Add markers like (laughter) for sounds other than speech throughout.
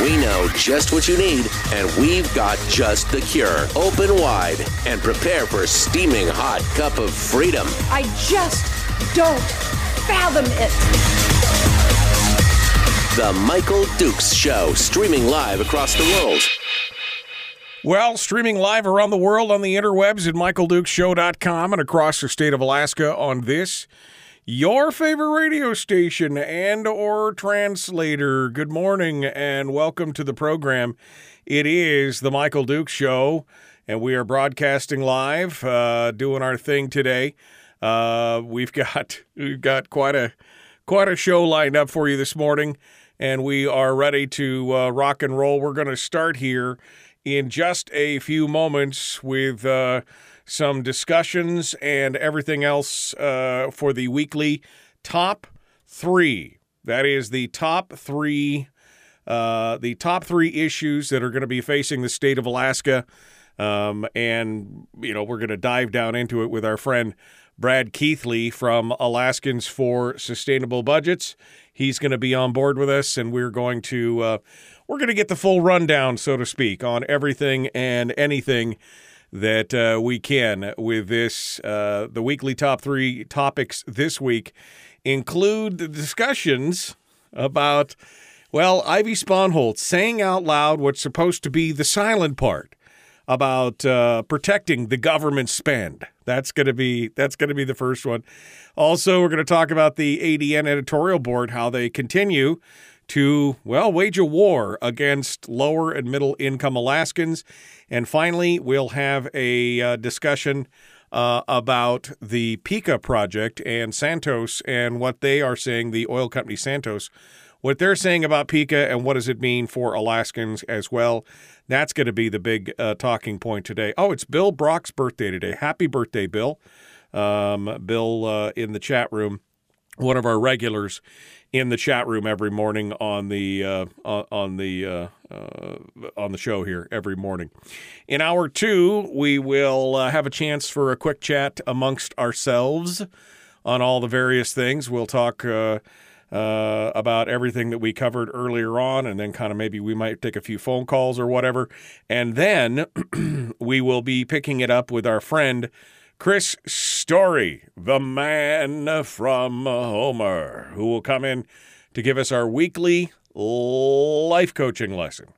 We know just what you need, and we've got just the cure. Open wide and prepare for a steaming hot cup of freedom. I just don't fathom it. The Michael Dukes Show, streaming live across the world. Well, streaming live around the world on the interwebs at michaeldukeshow.com and across the state of Alaska on this your favorite radio station and or translator. Good morning and welcome to the program. It is the Michael Duke Show, and we are broadcasting live, uh, doing our thing today. Uh, we've (laughs) got we've got quite a quite a show lined up for you this morning, and we are ready to uh, rock and roll. We're going to start here in just a few moments with uh, some discussions and everything else uh, for the weekly top three. That is the top three, uh, the top three issues that are going to be facing the state of Alaska. Um, and you know we're going to dive down into it with our friend Brad Keithley from Alaskans for Sustainable Budgets. He's going to be on board with us, and we're going to uh, we're going to get the full rundown, so to speak, on everything and anything that uh, we can with this. Uh, the weekly top three topics this week include the discussions about, well, Ivy Spohnholz saying out loud what's supposed to be the silent part about uh, protecting the government spend. That's going to be that's going to be the first one. Also, we're going to talk about the ADN editorial board, how they continue to well wage a war against lower and middle income Alaskans, and finally, we'll have a uh, discussion. Uh, about the Pikka project and Santos and what they are saying, the oil company Santos, what they're saying about Pikka and what does it mean for Alaskans as well. That's going to be the big uh, talking point today. Oh, it's Bill Brock's birthday today. Happy birthday, Bill. Um, Bill uh, in the chat room, one of our regulars in the chat room every morning on the uh, on the uh, uh, on the show here every morning. In hour two, we will uh, have a chance for a quick chat amongst ourselves on all the various things. We'll talk. Uh, uh, about everything that we covered earlier on, and then kind of maybe we might take a few phone calls or whatever. And then (clears throat) we will be picking it up with our friend Chris Story, the man from Homer, who will come in to give us our weekly life coaching lesson.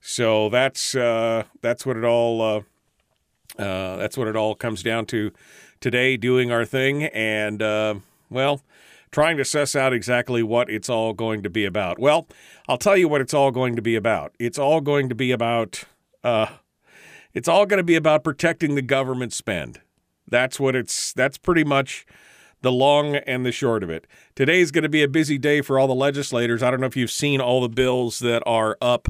So that's uh, that's what it all uh, uh, that's what it all comes down to today. Doing our thing, and uh, well, trying to suss out exactly what it's all going to be about. Well, I'll tell you what it's all going to be about. It's all going to be about. Uh, it's all going to be about protecting the government spend. That's what it's. That's pretty much the long and the short of it. Today is going to be a busy day for all the legislators. I don't know if you've seen all the bills that are up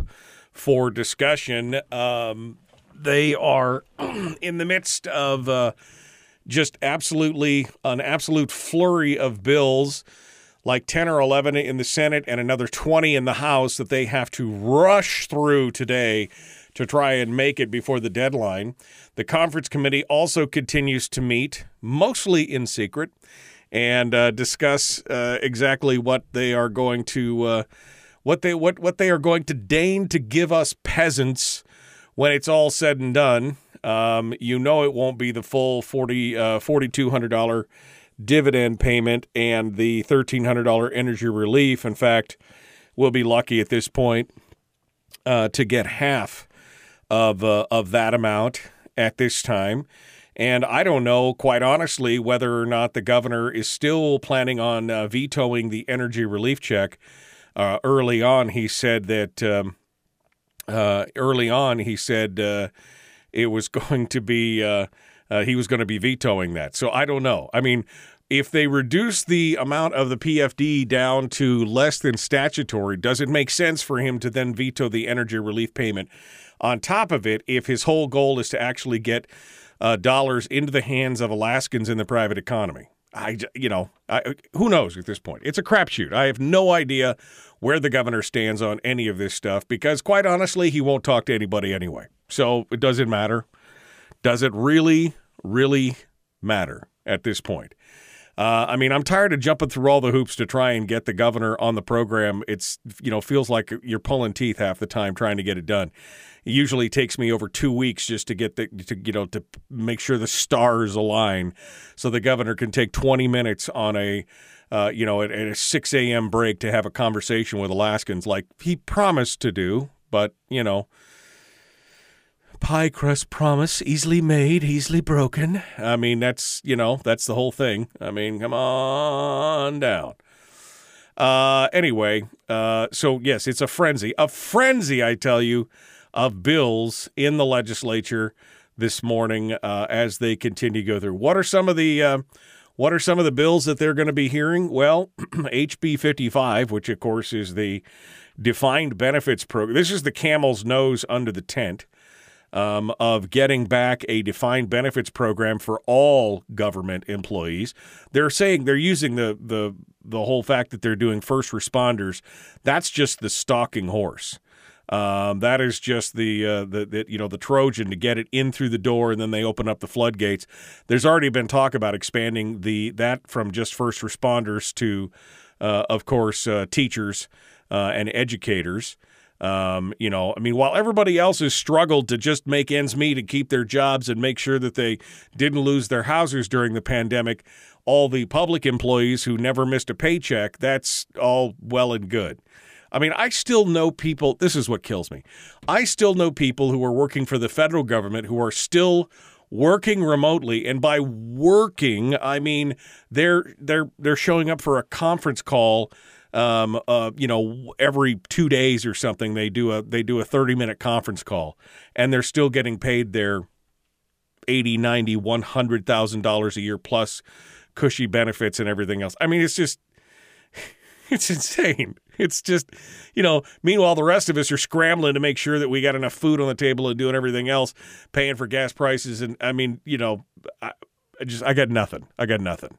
for discussion. Um, they are (clears throat) in the midst of uh, just absolutely an absolute flurry of bills, like 10 or 11 in the Senate and another 20 in the House that they have to rush through today to try and make it before the deadline. The conference committee also continues to meet, mostly in secret, and uh, discuss uh, exactly what they are going to uh, what they what what they are going to deign to give us peasants when it's all said and done. Um, you know it won't be the full 40 uh, $4,200 dividend payment and the $1,300 energy relief. In fact, we'll be lucky at this point uh, to get half of uh, of that amount at this time. And I don't know, quite honestly, whether or not the governor is still planning on uh, vetoing the energy relief check. Uh, early on, he said that. Um, uh, early on, he said uh, it was (laughs) going to be. Uh, he was going to be vetoing that. So I don't know. I mean, if they reduce the amount of the PFD down to less than statutory, does it make sense for him to then veto the energy relief payment on top of it if his whole goal is to actually get uh, dollars into the hands of Alaskans in the private economy? I, you know, I, who knows at this point? It's a crapshoot. I have no idea where the governor stands on any of this stuff because, quite honestly, he won't talk to anybody anyway. So it doesn't matter. Does it really, really matter at this point? Uh, I mean, I'm tired of jumping through all the hoops to try and get the governor on the program. It's you know feels like you're pulling teeth half the time trying to get it done. It usually takes me over two weeks just to get the to you know to make sure the stars align, so the governor can take 20 minutes on a uh, you know at, at a 6 a.m. break to have a conversation with Alaskans like he promised to do. But you know pie crust promise, easily made, easily broken. I mean, that's, you know, that's the whole thing. I mean, come on down. Uh, anyway, uh, so yes, it's a frenzy, a frenzy, I tell you, of bills in the legislature this morning uh, as they continue to go through. What are some of the uh, what are some of the bills that they're going to be hearing? Well, (clears throat) HB 55, which of course is the defined benefits program. This is the camel's nose under the tent um, of getting back a defined benefits program for all government employees. They're saying they're using the the the whole fact that they're doing first responders. That's just the stalking horse. Um, that is just the, uh, the, the you know the Trojan to get it in through the door, and then they open up the floodgates. There's already been talk about expanding the that from just first responders to, uh, of course, uh, teachers uh, and educators. Um, you know, I mean, while everybody else has struggled to just make ends meet and keep their jobs and make sure that they didn't lose their houses during the pandemic, all the public employees who never missed a paycheck, that's all well and good. I mean, I still know people, this is what kills me. I still know people who are working for the federal government who are still working remotely and by working i mean they're they're they're showing up for a conference call um, uh, you know, every two days or something, they do a they do a thirty minute conference call, and they're still getting paid their eighty, ninety, one hundred thousand dollars a year plus cushy benefits and everything else. I mean, it's just (laughs) it's insane. It's just, you know, meanwhile, the rest of us are scrambling to make sure that we got enough food on the table and doing everything else, paying for gas prices. And I mean, you know, I, I just, I got nothing. I got nothing.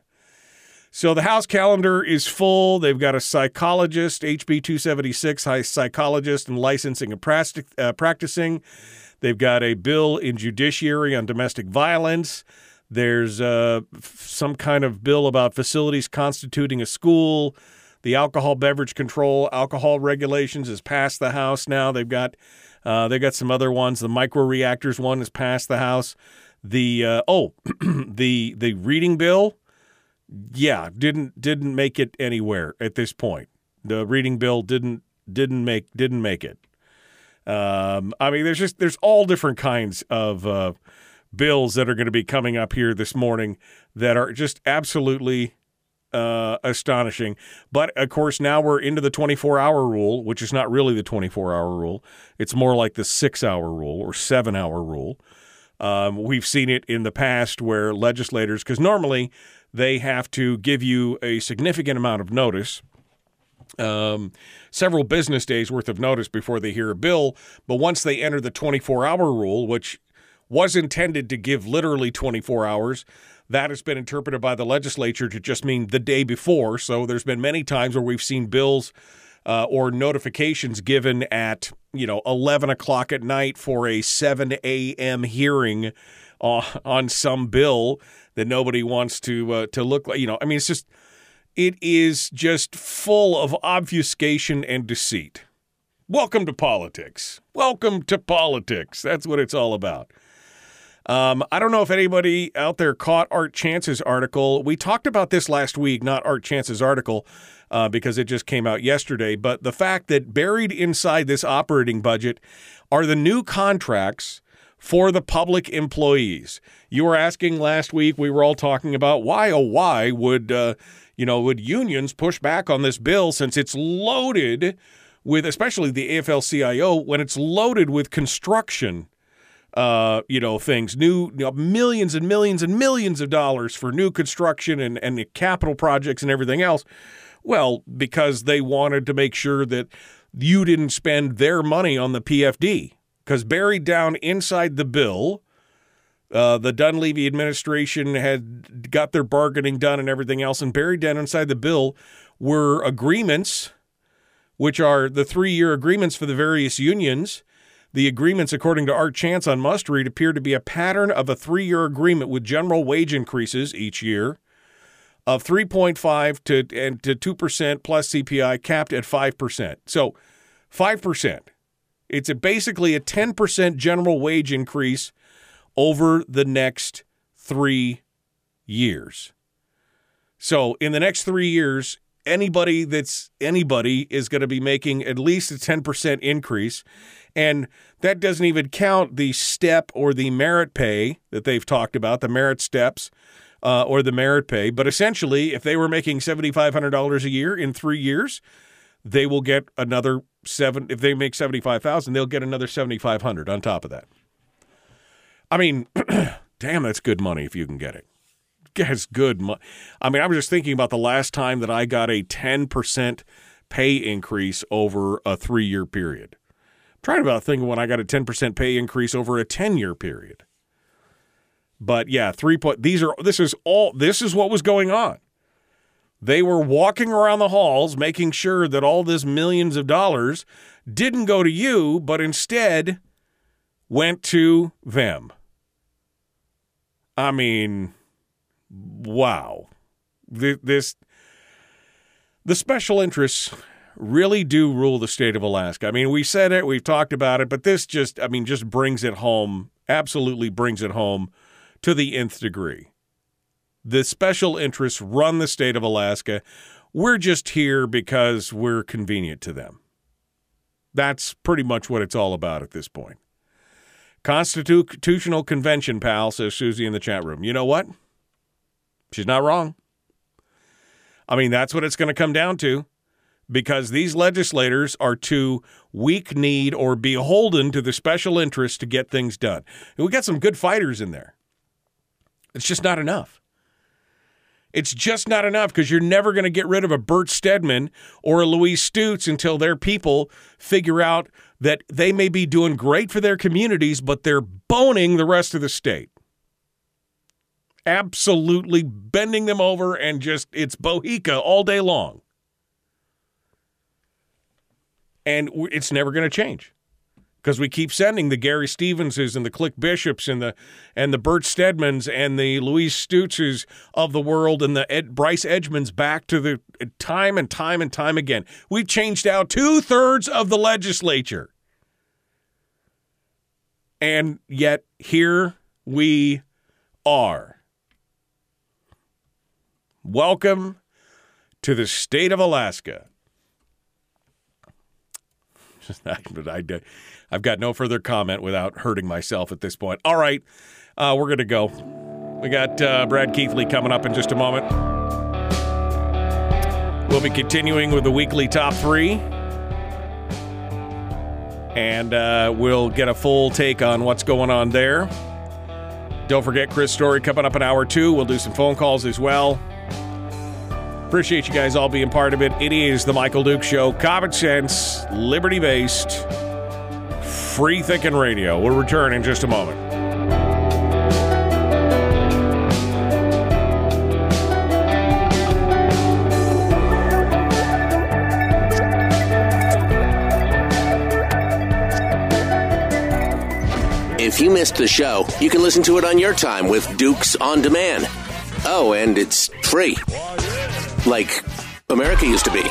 So the House calendar is full. They've got a psychologist, HB 276, high psychologist and licensing and uh, practicing. They've got a bill in judiciary on domestic violence. There's uh, some kind of bill about facilities constituting a school. The alcohol beverage control, alcohol regulations is passed the House now. They've got uh, they've got some other ones. The microreactors one is passed the House. The uh, oh, (clears throat) the the reading bill yeah, didn't didn't make it anywhere at this point. The reading bill didn't didn't make didn't make it. Um, I mean, there's just there's all different kinds of uh, bills that are going to be coming up here this morning that are just absolutely uh, astonishing. But of course, now we're into the 24 hour rule, which is not really the 24 hour rule. It's more like the six hour rule or seven hour rule. Um, we've seen it in the past where legislators, because normally they have to give you a significant amount of notice. Um, several business days worth of notice before they hear a bill. But once they enter the 24 hour rule, which was intended to give literally 24 hours, that has been interpreted by the legislature to just mean the day before. So there's been many times where we've seen bills uh, or notifications given at you know 11 o'clock at night for a 7 a.m. hearing uh, on some bill that nobody wants to uh, to look like. You know, I mean, it's just it is just full of obfuscation and deceit. Welcome to politics. Welcome to politics. That's what it's all about. Um, I don't know if anybody out there caught Art Chance's article. We talked about this last week, not Art Chance's article, uh, because it just came out yesterday. But the fact that buried inside this operating budget are the new contracts for the public employees. You were asking last week, we were all talking about why, oh, why would, uh, you know, would unions push back on this bill since it's loaded with, especially the AFL CIO, when it's loaded with construction uh, you know, things, new you know, millions and millions and millions of dollars for new construction and, and capital projects and everything else. Well, because they wanted to make sure that you didn't spend their money on the PFD. Because buried down inside the bill, uh, the Dunleavy administration had got their bargaining done and everything else, and buried down inside the bill were agreements, which are the three year agreements for the various unions the agreements, according to Art Chance on Must Read, appear to be a pattern of a three year agreement with general wage increases each year of 3.5 to and to 2% plus CPI capped at 5%. So 5%. It's a, basically a 10% general wage increase over the next 3 years. So in the next 3 years, anybody that's anybody is going to be making at least a 10% increase and that doesn't even count the step or the merit pay that they've talked about, the merit steps uh, or the merit pay. But essentially, if they were making $7,500 a year in three years, they will get another seven. If they make 75000 they'll get another 7500 on top of that. I mean, (clears throat) damn, that's good money if you can get it. That's good. I mean, I was just thinking about the last time that I got a 10% pay increase over a three year period I'm trying about thinking when I got a 10% pay increase over a 10 year period. But yeah, three point these are this is all this is what was going on. They were walking around the halls making sure that all this millions of dollars didn't go to you, but instead went to them. I mean, wow. This the special interests really do rule the state of Alaska. I mean, we said it, we've talked about it, but this just, I mean, just brings it home, absolutely brings it home to the nth degree. The special interests run the state of Alaska. We're just here because we're convenient to them. That's pretty much what it's all about at this point. Constitutional convention, pal, says Susie in the chat room. You know what? She's not wrong. I mean, that's what it's going to come down to because these legislators are too weak kneed or beholden to the special interests to get things done. And we got some good fighters in there. It's just not enough. It's just not enough because you're never going to get rid of a Bert Stedman or a Louise Stutes until their people figure out that they may be doing great for their communities, but they're boning the rest of the state. Absolutely bending them over and just, it's bohica all day long. and it's never going to change because we keep sending the Gary Stevenses and the Click Bishops and the and the Bert Stedmans and the Louise Stutzes of the world and the Ed, Bryce Edgmons back to the uh, time and time and time again. We've changed out two thirds of the legislature, and yet here we are. Welcome to the state of Alaska. (laughs) I, I've got no further comment without hurting myself at this point. All right, uh, we're going to go. We got uh, Brad Keithley coming up in just a moment. We'll be continuing with the weekly top three. And uh, we'll get a full take on what's going on there. Don't forget Chris Story coming up in hour two. We'll do some phone calls as well. Appreciate you guys all being part of it. It is the Michael Duke Show. Common sense, liberty based, free thinking radio. We'll return in just a moment. If you missed the show, you can listen to it on your time with Dukes on Demand. Oh, and it's free like America used to be.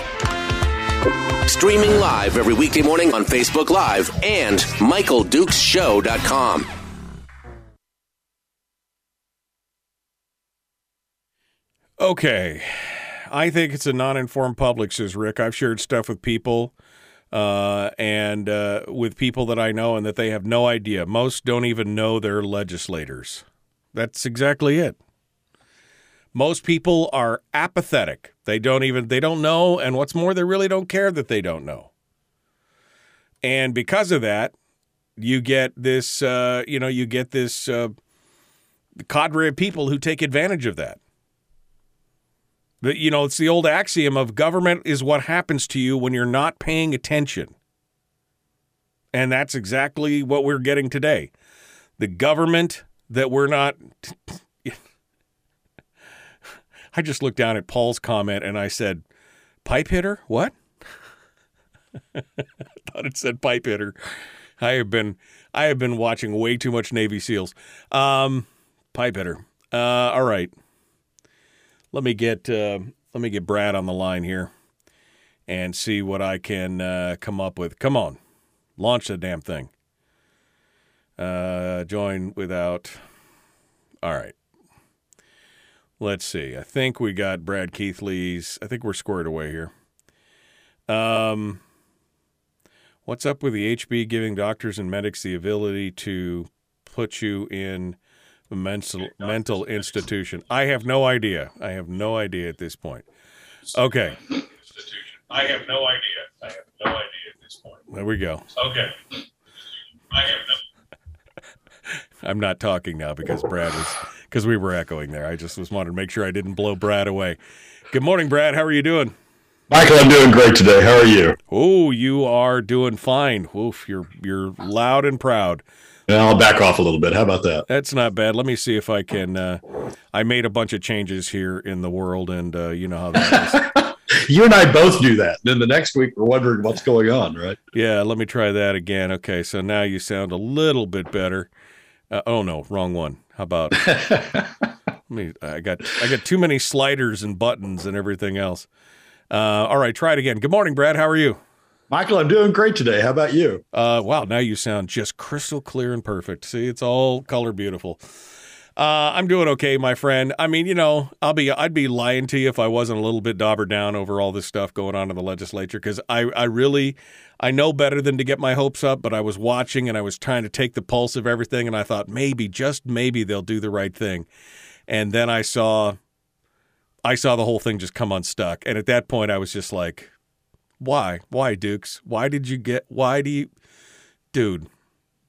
Streaming live every weekday morning on Facebook Live and MichaelDukesShow.com. Okay. I think it's a non informed public, says Rick. I've shared stuff with people uh, and uh, with people that I know and that they have no idea. Most don't even know their legislators. That's exactly it. Most people are apathetic. They don't even they don't know and what's more they really don't care that they don't know. And because of that, you get this, uh, you know, you get this uh, cadre of people who take advantage of that. The, you know, it's the old axiom of government is what happens to you when you're not paying attention. And that's exactly what we're getting today. The government that we're not. I just looked down at Paul's comment and I said, pipe hitter? What? (laughs) I thought it said pipe hitter. I have been I have been watching way too much Navy SEALs. Um, pipe hitter. Uh, all right. Let me get uh, let me get Brad on the line here and see what I can uh, come up with. Come on, launch the damn thing. Uh, join without. All right. Let's see. I think we got Brad Keithley's. I think we're squared away here. Um, what's up with the HB giving doctors and medics the ability to put you in a mental mental institution? I have no idea. I have no idea at this point. Okay. I have no idea. I have no idea at this point. There we go. Okay. I have no. (laughs) I'm not talking now because Brad was because we were echoing there. I just was wanted to make sure I didn't blow Brad away. Good morning, Brad. How are you doing? Michael, I'm doing great today. How are you? Oh, you are doing fine. Oof, you're you're loud and proud. Well, I'll back off a little bit. How about that? That's not bad. Let me see if I can. Uh, I made a bunch of changes here in the world, and uh, you know how that is. (laughs) You and I both do that. Then the next week we're wondering what's going on, right? yeah, let me try that again. Okay, so now you sound a little bit better. Uh, oh no, wrong one. How about? let (laughs) me. I got I got too many sliders and buttons and everything else. Uh, all right, try it again. Good morning, Brad. How are you? Michael, I'm doing great today. How about you? Uh, wow, now you sound just crystal clear and perfect. See, it's all color beautiful. Uh, I'm doing okay, my friend. I mean, you know, I'll be I'd be lying to you if I wasn't a little bit daubered down over all this stuff going on in the legislature because I I really I know better than to get my hopes up, but I was watching and I was trying to take the pulse of everything, and I thought maybe just maybe they'll do the right thing, and then I saw I saw the whole thing just come unstuck, and at that point I was just like, why? Why Dukes? Why did you get why do you dude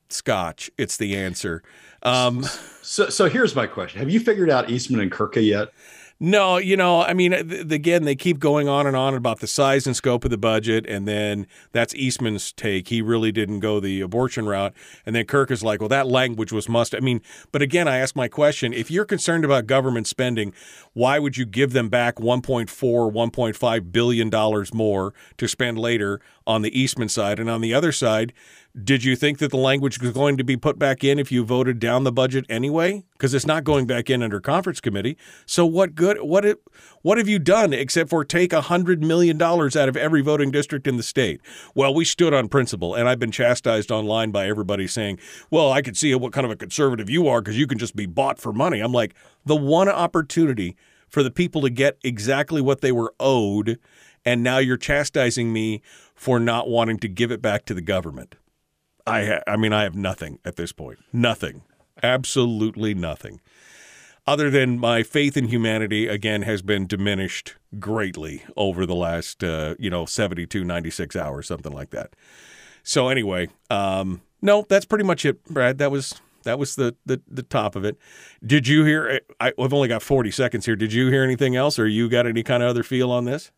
Scotch. It's the answer. Um, So, so here's my question: Have you figured out Eastman and Kurka yet? No, you know, I mean, th- again, they keep going on and on about the size and scope of the budget, and then that's Eastman's take. He really didn't go the abortion route, and then Kirk is like, "Well, that language was must." I mean, but again, I ask my question: If you're concerned about government spending, why would you give them back 1.4, 1.5 billion dollars more to spend later on the Eastman side, and on the other side? Did you think that the language was going to be put back in if you voted down the budget anyway? Because it's not going back in under conference committee. So what good? What it, What have you done except for take hundred million dollars out of every voting district in the state? Well, we stood on principle, and I've been chastised online by everybody saying, "Well, I could see what kind of a conservative you are because you can just be bought for money." I'm like, the one opportunity for the people to get exactly what they were owed, and now you're chastising me for not wanting to give it back to the government. I ha- I mean I have nothing at this point. Nothing. Absolutely nothing. Other than my faith in humanity again has been diminished greatly over the last uh, you know 72 96 hours something like that. So anyway, um no, that's pretty much it, Brad. That was that was the, the, the top of it. Did you hear? I, I've only got 40 seconds here. Did you hear anything else or you got any kind of other feel on this?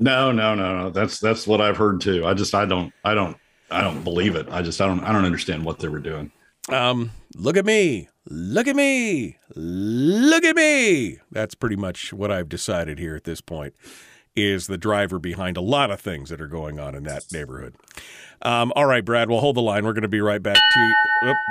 No, no, no, no. That's that's what I've heard too. I just I don't I don't I don't believe it. I just I don't I don't understand what they were doing. Um, look at me. Look at me. Look at me. That's pretty much what I've decided here at this point is the driver behind a lot of things that are going on in that neighborhood. Um, all right, Brad, we'll hold the line. We're going to be right back to you.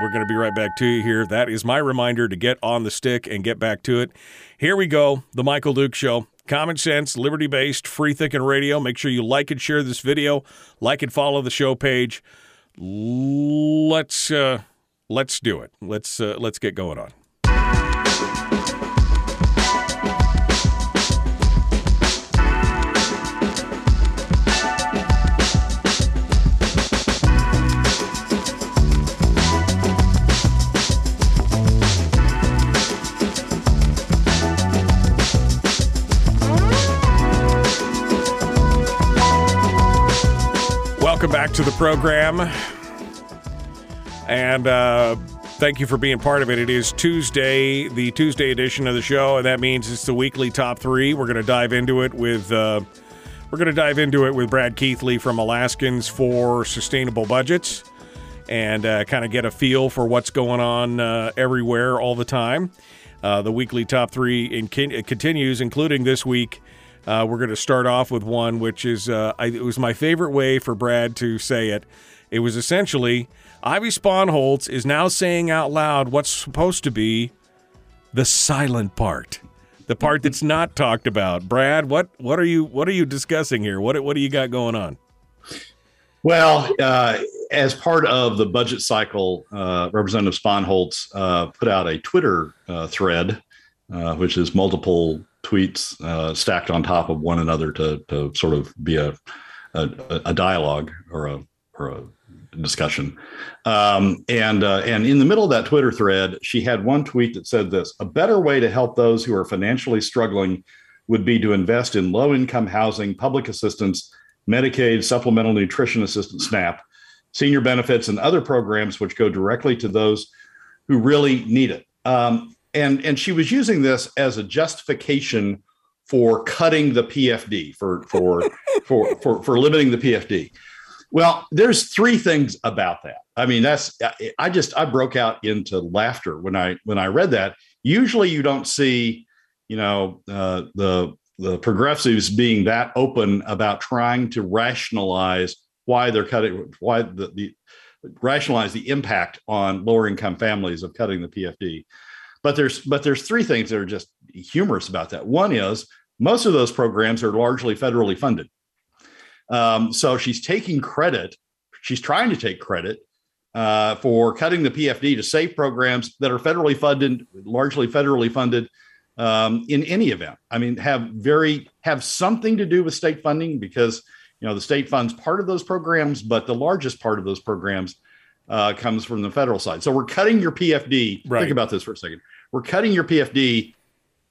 We're going to be right back to you here. That is my reminder to get on the stick and get back to it. Here we go. The Michael Duke Show. Common sense, liberty based, free thinking radio. Make sure you like and share this video. Like and follow the show page. Let's uh, let's do it. Let's uh, let's get going on. Welcome back to the program. And uh, thank you for being part of it. It is Tuesday, the Tuesday edition of the show, and that means it's the weekly top three. We're going to dive into it with. Uh, we're going to dive into it with Brad Keithley from Alaskans for Sustainable Budgets and uh, kind of get a feel for what's going on uh, everywhere all the time. Uh, the weekly top three in, continues, including this week. Uh, we're going to start off with one which is uh, I, it was my favorite way for Brad to say it. It was essentially Ivy Spohnholz is now saying out loud what's supposed to be the silent part the part that's not talked about. Brad, what what are you what are you discussing here? What what do you got going on? Well, uh, as part of the budget cycle, uh, Representative Spohnholz uh, put out a Twitter uh, thread, which is multiple tweets uh, stacked on top of one another to, to sort of be a, a, a dialogue or a, or a discussion. Um, and uh, and in the middle of that Twitter thread, she had one tweet that said this: "A better way to help those who are financially struggling would be to invest in low-income housing, public assistance, Medicaid, supplemental nutrition assistance, SNAP, senior benefits, and other programs which go directly to those who really need it." Um, and and she was using this as a justification for cutting the PFD for for (laughs) for for, for limiting the PFD. Well, there's three things about that. I mean, that's I just I broke out into laughter when I when I read that. Usually, you don't see, you know, uh, the the progressives being that open about trying to rationalize why they're cutting, why the, the rationalize the impact on lower income families of cutting the PFD. But there's but there's three things that are just humorous about that. One is most of those programs are largely federally funded. Um, so she's taking credit. She's trying to take credit uh, for cutting the PFD to save programs that are federally funded, largely federally funded. Um, in any event, I mean, have very have something to do with state funding because you know the state funds part of those programs, but the largest part of those programs uh, comes from the federal side. So we're cutting your PFD. Right. Think about this for a second. We're cutting your PFD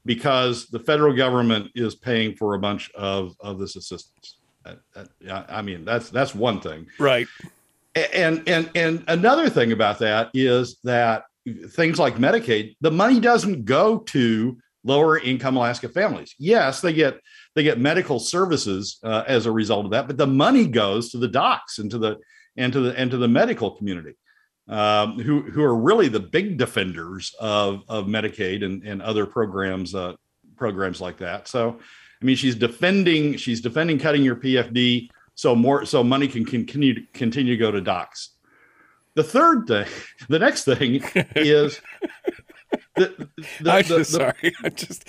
because the federal government is paying for a bunch of of this assistance. I mean, that's that's one thing, right? And and and another thing about that is that things like Medicaid, the money doesn't go to lower income Alaska families. Yes, they get they get medical services uh, as a result of that, but the money goes to the docs and to the and to the and to the medical community, um, who who are really the big defenders of of Medicaid and and other programs uh, programs like that. So I mean, she's defending she's defending cutting your PFD so more so money can continue to continue to go to docs. The third thing, (laughs) the next thing (laughs) is. The, the, I'm the, sorry. (laughs) I just,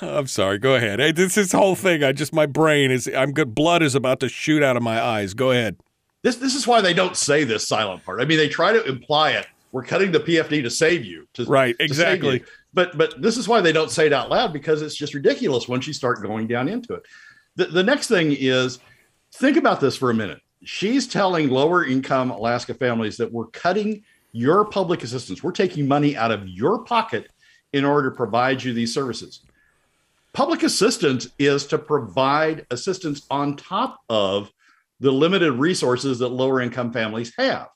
I'm sorry. Go ahead. Hey, this this whole thing. I just my brain is. I'm good. Blood is about to shoot out of my eyes. Go ahead. This this is why they don't say this silent part. I mean, they try to imply it. We're cutting the PFD to save you. To, right. Exactly. To but but this is why they don't say it out loud because it's just ridiculous once you start going down into it. The, the next thing is think about this for a minute. She's telling lower income Alaska families that we're cutting your public assistance. We're taking money out of your pocket in order to provide you these services. Public assistance is to provide assistance on top of the limited resources that lower income families have.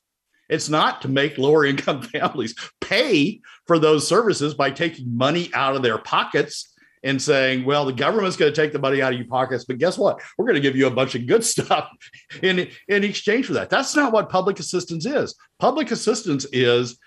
It's not to make lower income (laughs) families pay for those services by taking money out of their pockets and saying, well, the government's going to take the money out of your pockets, but guess what? We're going to give you a bunch of good (laughs) stuff in, in exchange for that. That's not what public assistance is. Public assistance is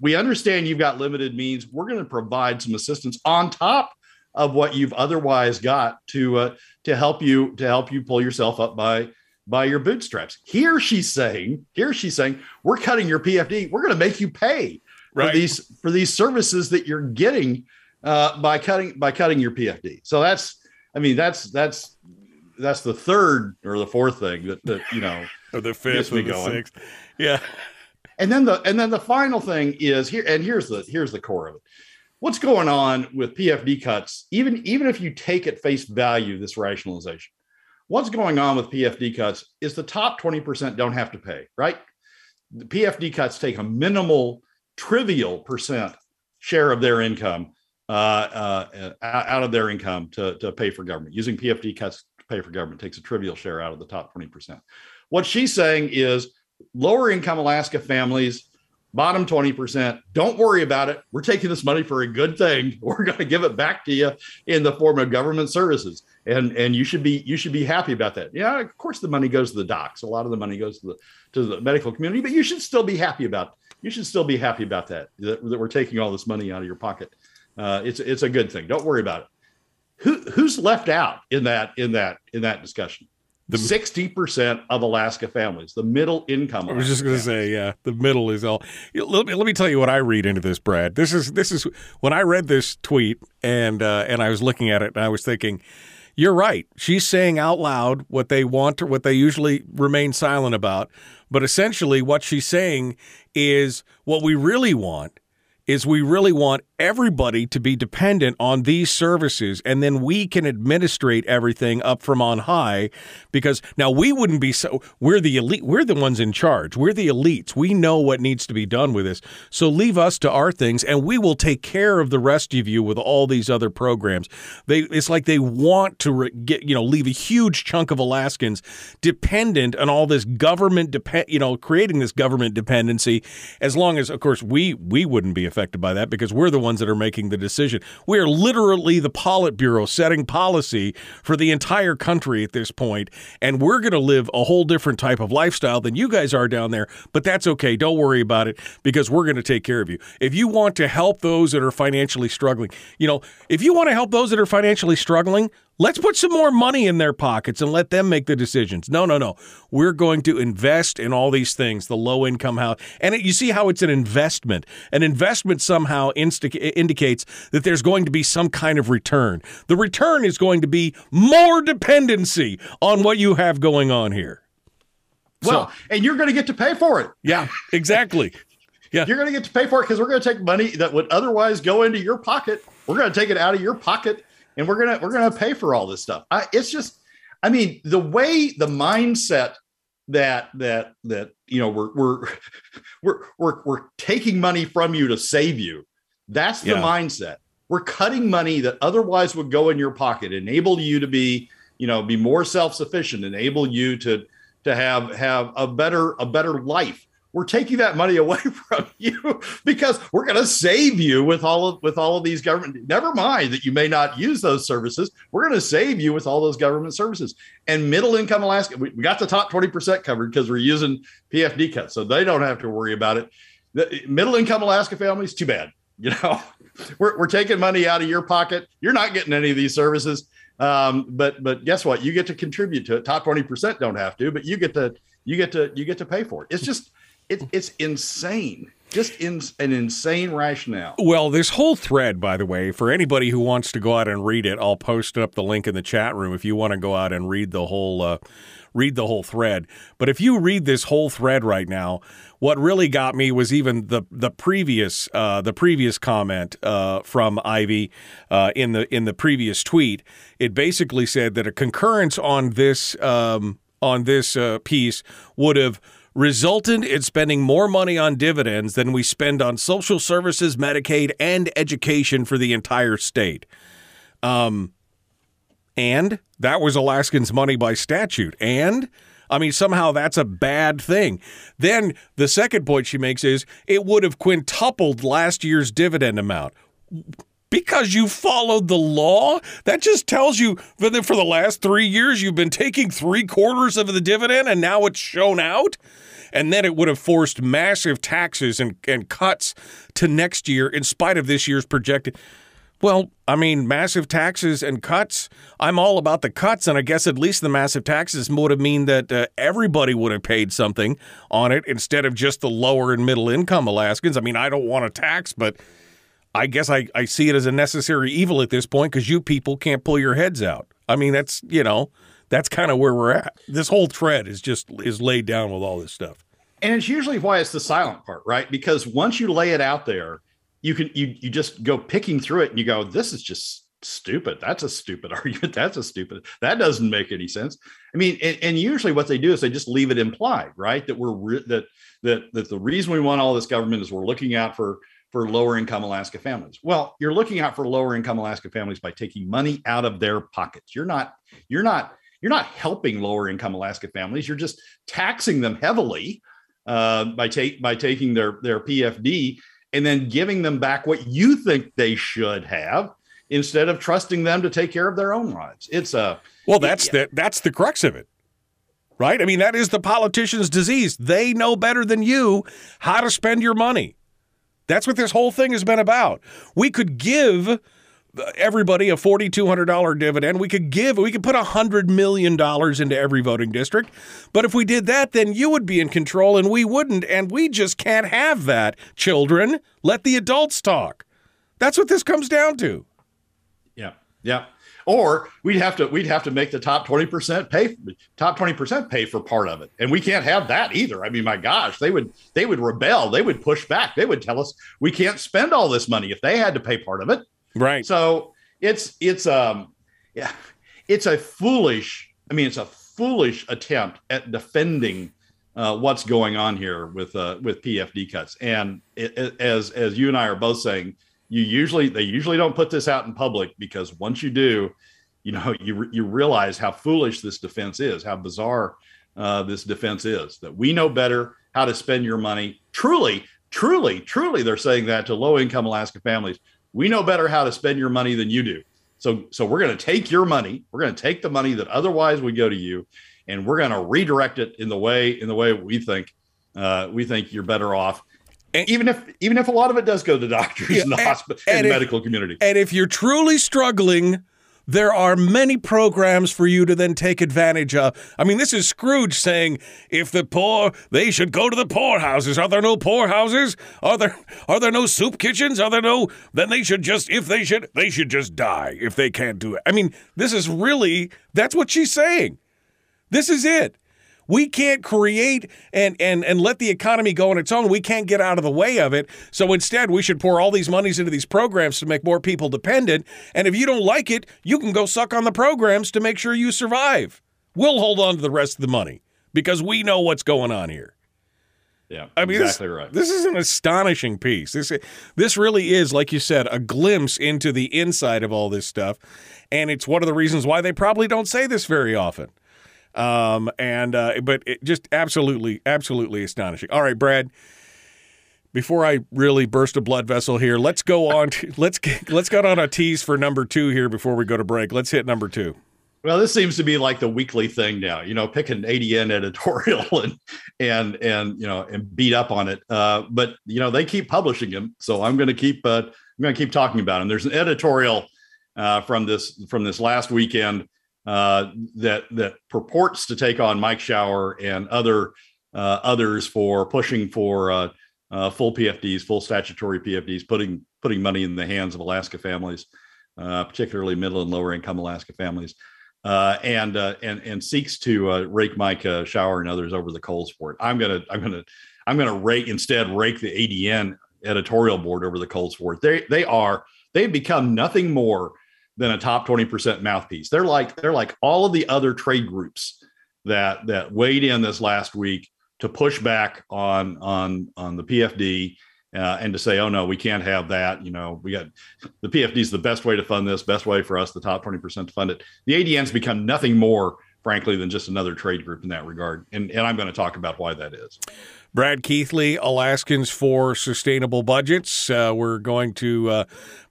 we understand you've got limited means. We're going to provide some assistance on top of what you've otherwise got to uh, to help you to help you pull yourself up by by your bootstraps. Here she's saying, here she's saying, we're cutting your PFD. We're going to make you pay right. for these for these services that you're getting uh, by cutting by cutting your PFD. So that's, I mean, that's that's that's the third or the fourth thing that that you know, (laughs) or the fifth or the going. sixth, yeah. And then the and then the final thing is here, and here's the here's the core of it. What's going on with PFD cuts? Even even if you take at face value this rationalization, what's going on with PFD cuts is the top 20% don't have to pay, right? The PFD cuts take a minimal, trivial percent share of their income uh, uh, out of their income to, to pay for government. Using PFD cuts to pay for government takes a trivial share out of the top 20%. What she's saying is lower income Alaska families, bottom 20%, don't worry about it. We're taking this money for a good thing. (laughs) We're going to give it back to you in the form of government services. And and you should be you should be happy about that. Yeah, of course the money goes to the docs. A lot of the money goes to the to the medical community, but you should still be happy about you should still be happy about that that, that we're taking all this money out of your pocket. Uh, it's it's a good thing. Don't worry about it. Who who's left out in that in that in that discussion? Sixty percent of Alaska families, the middle income. I was just going to say, yeah, the middle is all. Let me, let me tell you what I read into this, Brad. This is this is when I read this tweet and uh, and I was looking at it and I was thinking, you're right. She's saying out loud what they want or what they usually remain silent about, but essentially what she's saying is what we really want is we really want everybody to be dependent on these services and then we can administrate everything up from on high because now we wouldn't be so we're the elite we're the ones in charge. We're the elites. We know what needs to be done with this. So leave us to our things and we will take care of the rest of you with all these other programs. They it's like they want to re- get you know leave a huge chunk of Alaskans dependent on all this government depend you know creating this government dependency as long as of course we we wouldn't be affected by that because we're the ones that are making the decision. We are literally the Politburo setting policy for the entire country at this point, and we're going to live a whole different type of lifestyle than you guys are down there. But that's okay. Don't worry about it because we're going to take care of you. If you want to help those that are financially struggling, you know, if you want to help those that are financially struggling, Let's put some more money in their pockets and let them make the decisions. No, no, no. We're going to invest in all these things, the low income house. And it, you see how it's an investment. An investment somehow insti- indicates that there's going to be some kind of return. The return is going to be more dependency on what you have going on here. Well, so, and you're going to get to pay for it. Yeah, exactly. (laughs) Yeah. You're going to get to pay for it because we're going to take money that would otherwise go into your pocket. We're going to take it out of your pocket and we're gonna we're gonna pay for all this stuff. I, it's just, I mean, the way the mindset that that that you know we're we're (laughs) we're we're, we're taking money from you to save you. That's the yeah. mindset. We're cutting money that otherwise would go in your pocket, enable you to be you know be more self sufficient, enable you to to have have a better a better life we're taking that money away (laughs) from you because we're going to save you with all of with all of these government never mind that you may not use those services. We're going to save you with all those government services. And middle income alaska we, got the top 20% covered because we're using pfd cuts so they don't have to worry about it. The middle income alaska families too bad (laughs) you know? We're, we're taking money out of your pocket. You're not getting any of these services. Um, but but guess what? You get to contribute to it. Top 20% don't have to but you get to you get to you get to pay for it. It's just it, it's insane. Just in, an insane rationale. Well, this whole thread, by the way, for anybody who wants to go out and read it, I'll post up the link in the chat room if you want to go out and read the whole uh, read the whole thread. But if you read this whole thread right now, what really got me was even the the previous uh, the previous comment uh, from Ivy uh, in the in the previous tweet. It basically said that a concurrence on this um, on this uh, piece would have resulted in spending more money on dividends than we spend on social services, Medicaid, and education for the entire state. Um, and that was Alaskans' money by statute. And I mean, somehow that's a bad thing. Then the second point she makes is it would have quintupled last year's dividend amount. Because you followed the law? That just tells you that for the last three years you've been taking three quarters of the dividend and now it's shown out? And then it would have forced massive taxes and, and cuts to next year in spite of this year's projected. Well, I mean, massive taxes and cuts. I'm all about the cuts, and I guess at least the massive taxes would have mean that uh, everybody would have paid something on it instead of just the lower and middle income Alaskans. I mean, I don't want to tax, but I guess I, I see it as a necessary evil at this point because you people can't pull your heads out. I mean, that's you know, that's kind of where we're at. This whole thread is just is laid down with all this stuff and it's usually why it's the silent part, right? Because once you lay it out there, you can you you just go picking through it and you go, this is just stupid. That's a stupid (laughs) argument. That's a stupid. That doesn't make any sense. I mean, and, and usually what they do is they just leave it implied, right? That we're re- that that that the reason we want all this government is we're looking out for for lower income Alaska families. Well, you're looking out for lower income Alaska families by taking money out of their pockets. You're not you're not you're not helping lower income Alaska families. You're just taxing them heavily uh, by take by taking their their PFD and then giving them back what you think they should have instead of trusting them to take care of their own lives. It's a Well, that's the that's the crux of it. Right? I mean, that is the politician's disease. They know better than you how to spend your money. That's what this whole thing has been about. We could give everybody a $4200 dividend. We could give we could put $100 million into every voting district. But if we did that, then you would be in control and we wouldn't and we just can't have that. Children, let the adults talk. That's what this comes down to. Yeah. Yeah. Or we'd have to we'd have to make the top 20% pay top 20% pay for part of it. And we can't have that either. I mean, my gosh, they would they would rebel. They would push back. They would tell us we can't spend all this money if they had to pay part of it. Right. So it's it's um yeah, it's a foolish, I mean, it's a foolish attempt at defending uh, what's going on here with uh, with PFD cuts. And it, it, as as you and I are both saying, you usually they usually don't put this out in public because once you do, you know you you realize how foolish this defense is, how bizarre uh, this defense is. That we know better how to spend your money. Truly, truly, truly, they're saying that to low income Alaska families. We know better how to spend your money than you do. So so we're going to take your money. We're going to take the money that otherwise would go to you, and we're going to redirect it in the way in the way we think uh, we think you're better off and even if even if a lot of it does go to doctors yeah, and the hospital and, and, the if, medical community. And if you're truly struggling, there are many programs for you to then take advantage of. I mean, this is Scrooge saying, if the poor, they should go to the poorhouses. Are there no poorhouses? Are there are there no soup kitchens? Are there no then they should just if they should they should just die if they can't do it. I mean, this is really that's what she's saying. This is it. We can't create and, and, and let the economy go on its own. We can't get out of the way of it. So instead, we should pour all these monies into these programs to make more people dependent. And if you don't like it, you can go suck on the programs to make sure you survive. We'll hold on to the rest of the money because we know what's going on here. Yeah, I mean, exactly this, right. This is an astonishing piece. This this really is, like you said, a glimpse into the inside of all this stuff, and it's one of the reasons why they probably don't say this very often. Um, and uh, but it just absolutely, absolutely astonishing. All right, Brad. Before I really burst a blood vessel here, let's go on. To, let's let's go on a tease for number two here before we go to break. Let's hit number two. Well, this seems to be like the weekly thing now. You know, pick an ADN editorial (laughs) and and and you know and beat up on it. Uh, but you know they keep publishing them, so I'm going to keep uh, I'm going to keep talking about them. There's an editorial uh, from this from this last weekend uh, that that purports to take on Mike Shower and other uh, others for pushing for uh, uh full PFDs, full statutory PFDs, putting putting money in the hands of Alaska families, uh, particularly middle and lower income Alaska families. And and and seeks to rake Mike Shower and others over the coals for it. I'm gonna I'm gonna I'm gonna rake instead rake the ADN editorial board over the coals for it. They they are they've become nothing more than a top 20% mouthpiece. They're like they're like all of the other trade groups that that weighed in this last week to push back on on on the PFD uh, and to say, oh no, we can't have that. You know, we got the PFD is the best way to fund this, best way for us, the top 20% to fund it. The ADN's become nothing more, frankly, than just another trade group in that regard. And and I'm going to talk about why that is. Brad Keithley, Alaskans for Sustainable Budgets. Uh, we're going to uh,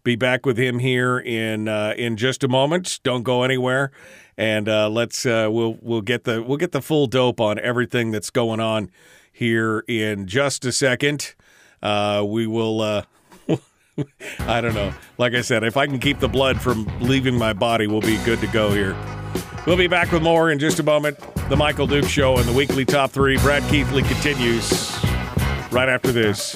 be back with him here in uh, in just a moment. Don't go anywhere, and uh, let's uh, we'll we'll get the we'll get the full dope on everything that's going on here in just a second. We will. (laughs) I don't know. Like I said, if I can keep the blood from leaving my body, we'll be good to go here. We'll be back with more in just a moment. The Michael Dukes Show and the weekly top three. Brad Keithley continues right after this.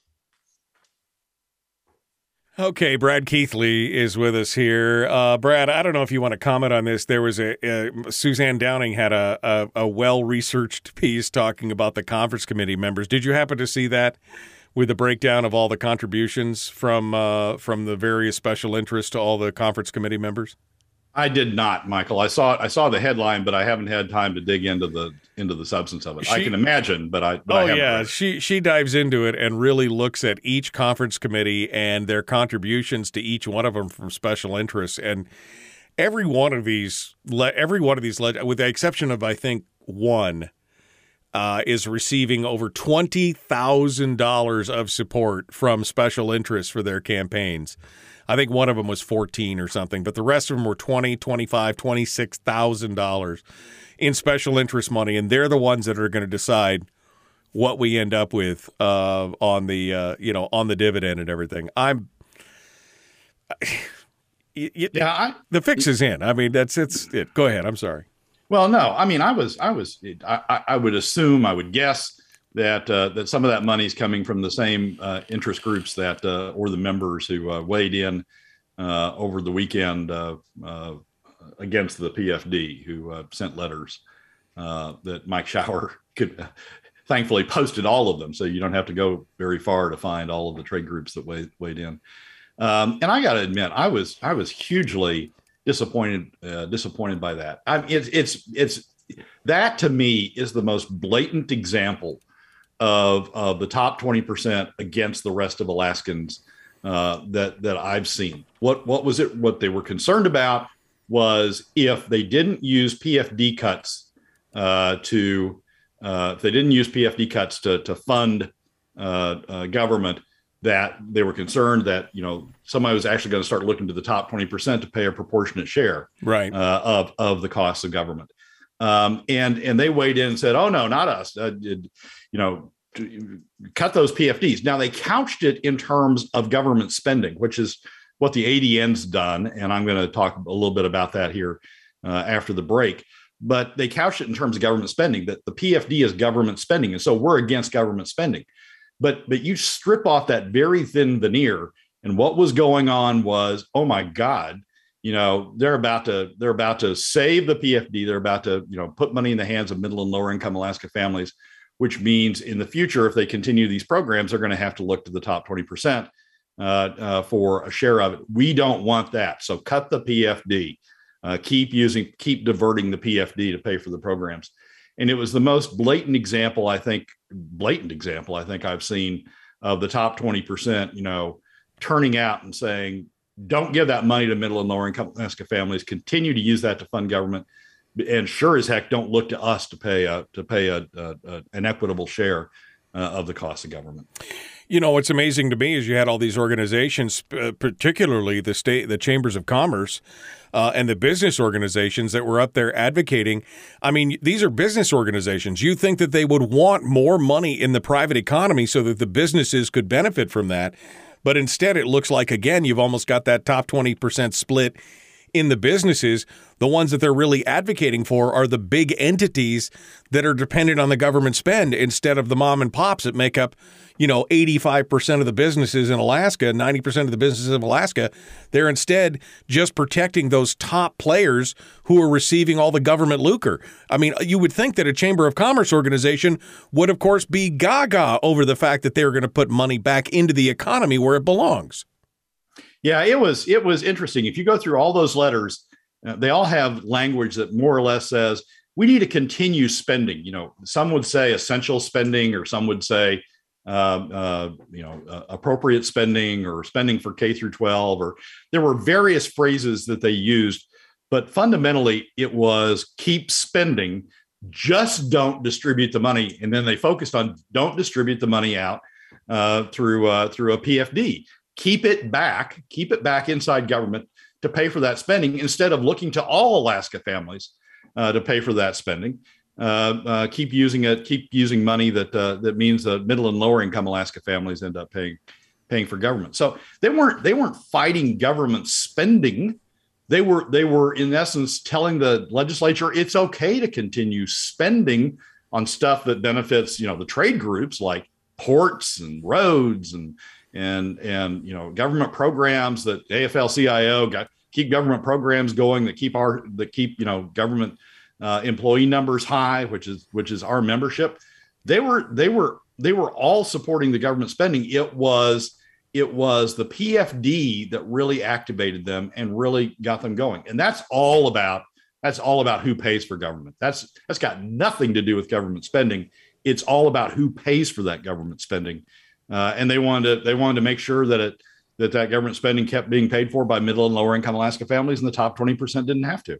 Okay, Brad Keithley is with us here. Uh, Brad, I don't know if you want to comment on this. There was a, a Suzanne Downing had a, a, a well researched piece talking about the conference committee members. Did you happen to see that with the breakdown of all the contributions from uh, from the various special interests to all the conference committee members? I did not, Michael. I saw I saw the headline, but I haven't had time to dig into the into the substance of it. I can imagine, but I. But I oh haven't yeah, she she dives into it and really looks at each conference committee and their contributions to each one of them from special interests and every one of these every one of these with the exception of I think one uh, is receiving over twenty thousand dollars of support from special interests for their campaigns. I think one of them was 14 or something, but the rest of them were 20, 25, 26,000 dollars in special interest money and they're the ones that are going to decide what we end up with uh, on the uh, you know on the dividend and everything. I'm (sighs) y- y- yeah. I, the fix is in. I mean, that's it's it. Go ahead. I'm sorry. Well, no, I mean, I was, I was, I- I would assume, I would guess that uh, that some of that money is coming from the same uh, interest groups that uh, or the members who uh, weighed in uh, over the weekend uh, against the PFD, who sent letters that Mike Shower (laughs) could. Thankfully, posted all of them, so you don't have to go very far to find all of the trade groups that weighed, weighed in. Um, and I got to admit, I was I was hugely disappointed disappointed by that. I it's it's it's that to me is the most blatant example of of the top twenty percent against the rest of Alaskans uh, that that I've seen. What what was it? What they were concerned about was if they didn't use PFD cuts uh, to uh, if they didn't use PFD cuts to to fund uh, uh, government, that they were concerned that you know somebody was actually going to start looking to the top twenty percent to pay a proportionate share Right. uh, of of the costs of government. Um, and and they weighed in and said, "Oh no, not us. Uh, you know, cut those PFDs." Now they couched it in terms of government spending, which is what the ADN's done, and I'm going to talk a little bit about that here uh, after the break. But they couched it in terms of government spending that the PFD is government spending, and so we're against government spending. But but you strip off that very thin veneer, and what was going on was, oh my God, you know they're about to they're about to save the pfd they're about to you know put money in the hands of middle and lower income alaska families which means in the future if they continue these programs they're going to have to look to the top 20% uh, uh, for a share of it. We don't want that. So cut the pfd uh, keep using keep diverting the pfd to pay for the programs. And it was the most blatant example i think blatant example i think i've seen of the top 20% you know turning out and saying don't give that money to middle and lower income Alaska families. Continue to use that to fund government, and sure as heck, don't look to us to pay a to pay a, a, a an equitable share uh, of the cost of government. You know what's amazing to me is you had all these organizations, uh, particularly the state, the chambers of commerce, uh, and the business organizations that were up there advocating. I mean, these are business organizations. You think that they would want more money in the private economy so that the businesses could benefit from that, but instead it looks like again you've almost got that top twenty percent split in the businesses, the ones that they're really advocating for are the big entities that are dependent on the government spend instead of the mom and pops that make up, you know, 85% of the businesses in Alaska, 90% of the businesses in Alaska. They're instead just protecting those top players who are receiving all the government lucre. I mean, you would think that a Chamber of Commerce organization would, of course, be gaga over the fact that they're going to put money back into the economy where it belongs. Yeah, it was it was interesting. If you go through all those letters, uh, they all have language that more or less says we need to continue spending. You know, some would say essential spending, or some would say uh, uh, you know uh, appropriate spending or spending for K through 12. Or there were various phrases that they used, but fundamentally it was keep spending. Just don't distribute the money, and then they focused on don't distribute the money out uh, through uh, through a PFD keep it back, keep it back inside government to pay for that spending instead of looking to all Alaska families uh, to pay for that spending. Uh, uh, keep using it, keep using money that uh, that means that middle and lower income Alaska families end up paying paying for government. So they weren't they weren't fighting government spending. They were they were in essence telling the legislature it's okay to continue spending on stuff that benefits you know the trade groups like ports and roads and and and you know government programs that AFL-CIO got keep government programs going that keep our that keep you know government uh, employee numbers high, which is which is our membership. They were they were they were all supporting the government spending. It was it was the PFD that really activated them and really got them going. And that's all about that's all about who pays for government. That's that's got nothing to do with government spending. It's all about who pays for that government spending. Uh, and they wanted to they wanted to make sure that it that that government spending kept being paid for by middle and lower income Alaska families, and the top twenty percent didn't have to.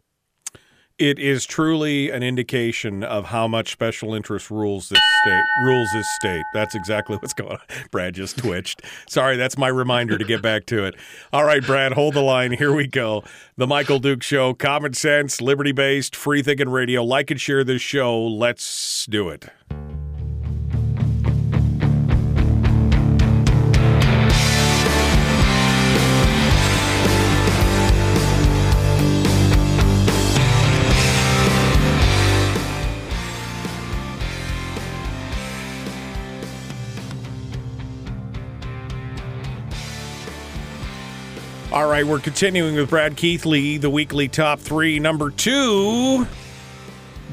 It is truly an indication of how much special interest rules this state. Rules this state. That's exactly (laughs) what's going on. Brad just twitched. Sorry, that's my reminder to get back to it. All right, Brad, hold the line. Here we go. The Michael Dukes Show. Common sense, liberty based, free thinking radio. Like and share this show. Let's do it. Right, we're continuing with Brad Keithley, the weekly top three. Number two,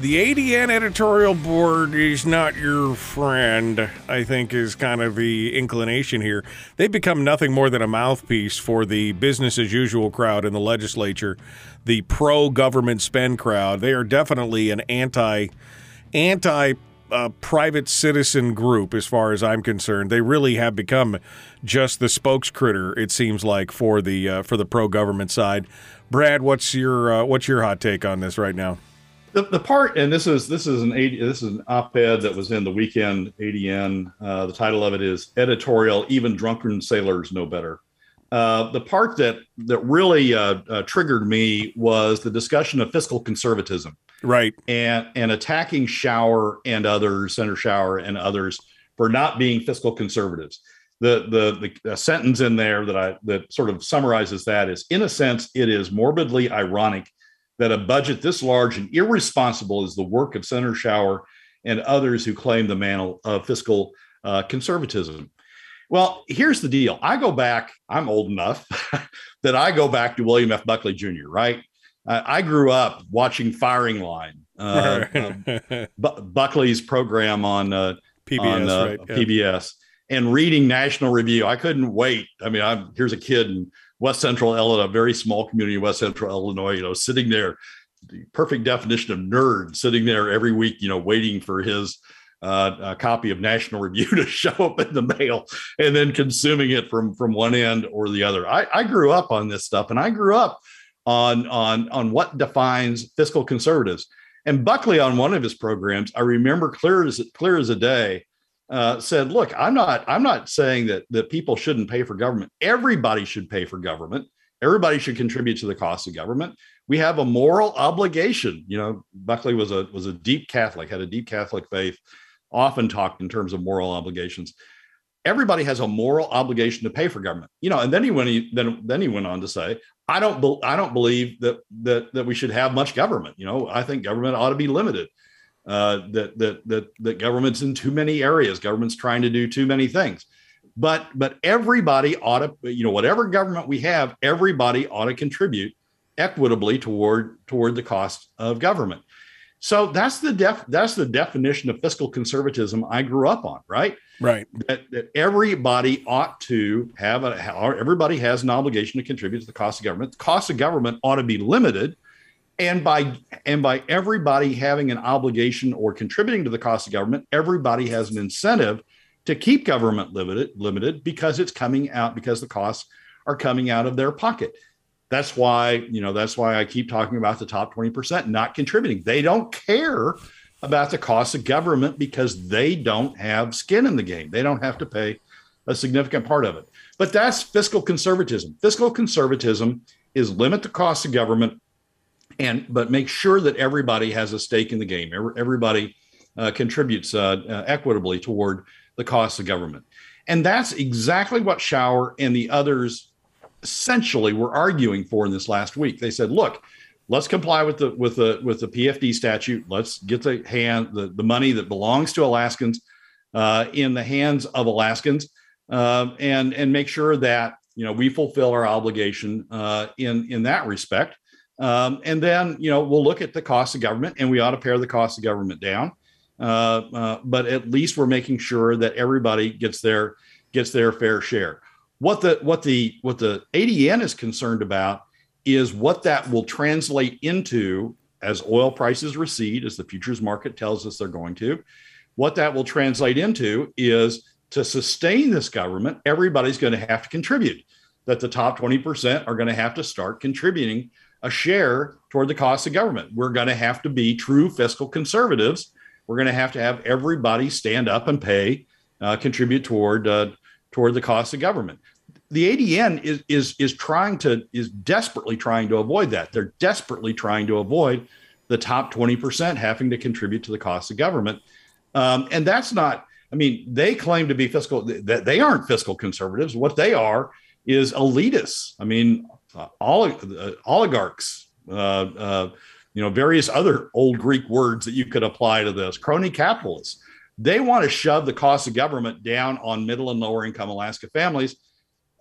the ADN editorial board is not your friend, I think is kind of the inclination here. They've become nothing more than a mouthpiece for the business as usual crowd in the legislature, the pro government spend crowd. They are definitely an anti anti uh, private citizen group, as far as I'm concerned. They really have become just the spokescritter. It seems like for the uh, for the pro government side. Brad, what's your uh, what's your hot take on this right now? The, the part, and this is this is an this is an op-ed that was in the weekend ADN. Uh, the title of it is "Editorial: Even Drunken Sailors Know Better." Uh, the part that that really uh, uh, triggered me was the discussion of fiscal conservatism, right? And and attacking Shower and others, Senator Shower and others, for not being fiscal conservatives. The, the the sentence in there that I that sort of summarizes that is, in a sense, it is morbidly ironic that a budget this large and irresponsible is the work of Senator Shower and others who claim the mantle of fiscal uh, conservatism. Well, here's the deal. I go back, I'm old enough (laughs) that I go back to William F. Buckley Jr., right? I, I grew up watching Firing Line, uh, uh, (laughs) Bu- Buckley's program on, uh, PBS, on uh, right? Yeah. PBS, and reading National Review. I couldn't wait. I mean, I'm here's a kid in West Central Illinois, a very small community in West Central Illinois, you know, sitting there, the perfect definition of nerd, sitting there every week, you know, waiting for his uh, a copy of National Review (laughs) to show up in the mail and then consuming it from from one end or the other. I, I grew up on this stuff, and I grew up on on on what defines fiscal conservatives. And Buckley, on one of his programs, I remember clear as clear as a day, uh, said, "Look, I'm not I'm not saying that that people shouldn't pay for government. Everybody should pay for government. Everybody should contribute to the cost of government. We have a moral obligation. You know, Buckley was a was a deep Catholic, had a deep Catholic faith." Often talked in terms of moral obligations. Everybody has a moral obligation to pay for government, you know. And then he went then then he went on to say, "I don't be, I don't believe that that that we should have much government. You know, I think government ought to be limited. Uh, that that that that government's in too many areas. Government's trying to do too many things." But but everybody ought to, you know, whatever government we have, everybody ought to contribute equitably toward toward the cost of government. So that's the def that's the definition of fiscal conservatism I grew up on, right? Right. That, that everybody ought to have a everybody has an obligation to contribute to the cost of government. The cost of government ought to be limited. And by and by everybody having an obligation or contributing to the cost of government, everybody has an incentive to keep government limited limited because it's coming out because the costs are coming out of their pocket. That's why, you know, that's why I keep talking about the top 20% not contributing. They don't care about the cost of government because they don't have skin in the game. They don't have to pay a significant part of it. But that's fiscal conservatism. Fiscal conservatism is limit the cost of government and but make sure that everybody has a stake in the game. Everybody uh, contributes uh, uh, equitably toward the cost of government. And that's exactly what Shower and the others essentially were arguing for in this last week. They said, look, let's comply with the with the with the PFD statute. Let's get the hand the, the money that belongs to Alaskans uh, in the hands of Alaskans. uh, and and make sure that you know we fulfill our obligation uh, in in that respect. Um, and then you know we'll look at the cost of government, and we ought to pare the cost of government down. Uh, uh, but at least we're making sure that everybody gets their gets their fair share. What the what the what the ADN is concerned about is what that will translate into as oil prices recede, as the futures market tells us they're going to. What that will translate into is to sustain this government, everybody's going to have to contribute. That the top 20% are going to have to start contributing a share toward the cost of government. We're going to have to be true fiscal conservatives. We're going to have to have everybody stand up and pay, uh, contribute toward uh, toward the cost of government. The ADN is is is trying to is desperately trying to avoid that. They're desperately trying to avoid the top 20% having to contribute to the cost of government. Um, and that's not I mean, they claim to be fiscal, that they aren't fiscal conservatives. What they are is elitists. I mean, uh, uh, oligarchs, uh, uh, you know, various other old Greek words that you could apply to this, crony capitalists. They want to shove the cost of government down on middle and lower income Alaska families.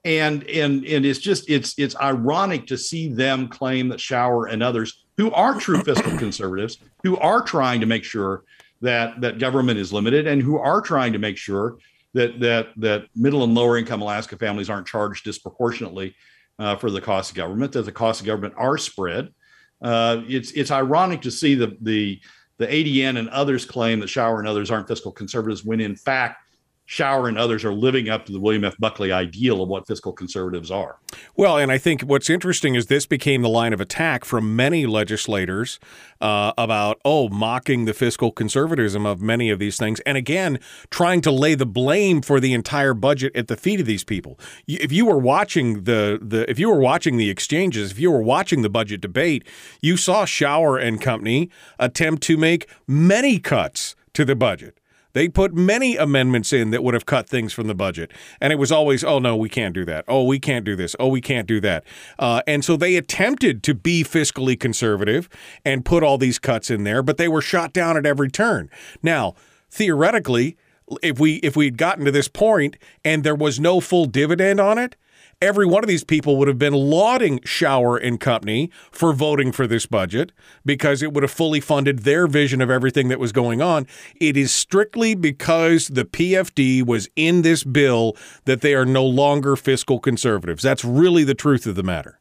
And, and, and it's just it's it's ironic to see them claim that Shower and others who are true (clears throat) fiscal conservatives who are trying to make sure that that government is limited and who are trying to make sure that that that middle and lower income Alaska families aren't charged disproportionately uh, for the cost of government. That the costs of government are spread. Uh, it's it's ironic to see the the the ADN and others claim that Shower and others aren't fiscal conservatives when in fact Shower and others are living up to the William F. Buckley ideal of what fiscal conservatives are. Well, and I think what's interesting is this became the line of attack from many legislators uh, about, oh, mocking the fiscal conservatism of many of these things. And again, trying to lay the blame for the entire budget at the feet of these people. If you were watching the, the if you were watching the exchanges, if you were watching the budget debate, you saw Shower and Company attempt to make many cuts to the budget. They put many amendments in that would have cut things from the budget. And it was always, oh, no, we can't do that. Oh, we can't do this. Oh, we can't do that. Uh, and so they attempted to be fiscally conservative and put all these cuts in there, but they were shot down at every turn. Now, theoretically, if we if we'd gotten to this point and there was no full dividend on it, every one of these people would have been lauding Shower and Company for voting for this budget because it would have fully funded their vision of everything that was going on. It is strictly because the PFD was in this bill that they are no longer fiscal conservatives. That's really the truth of the matter.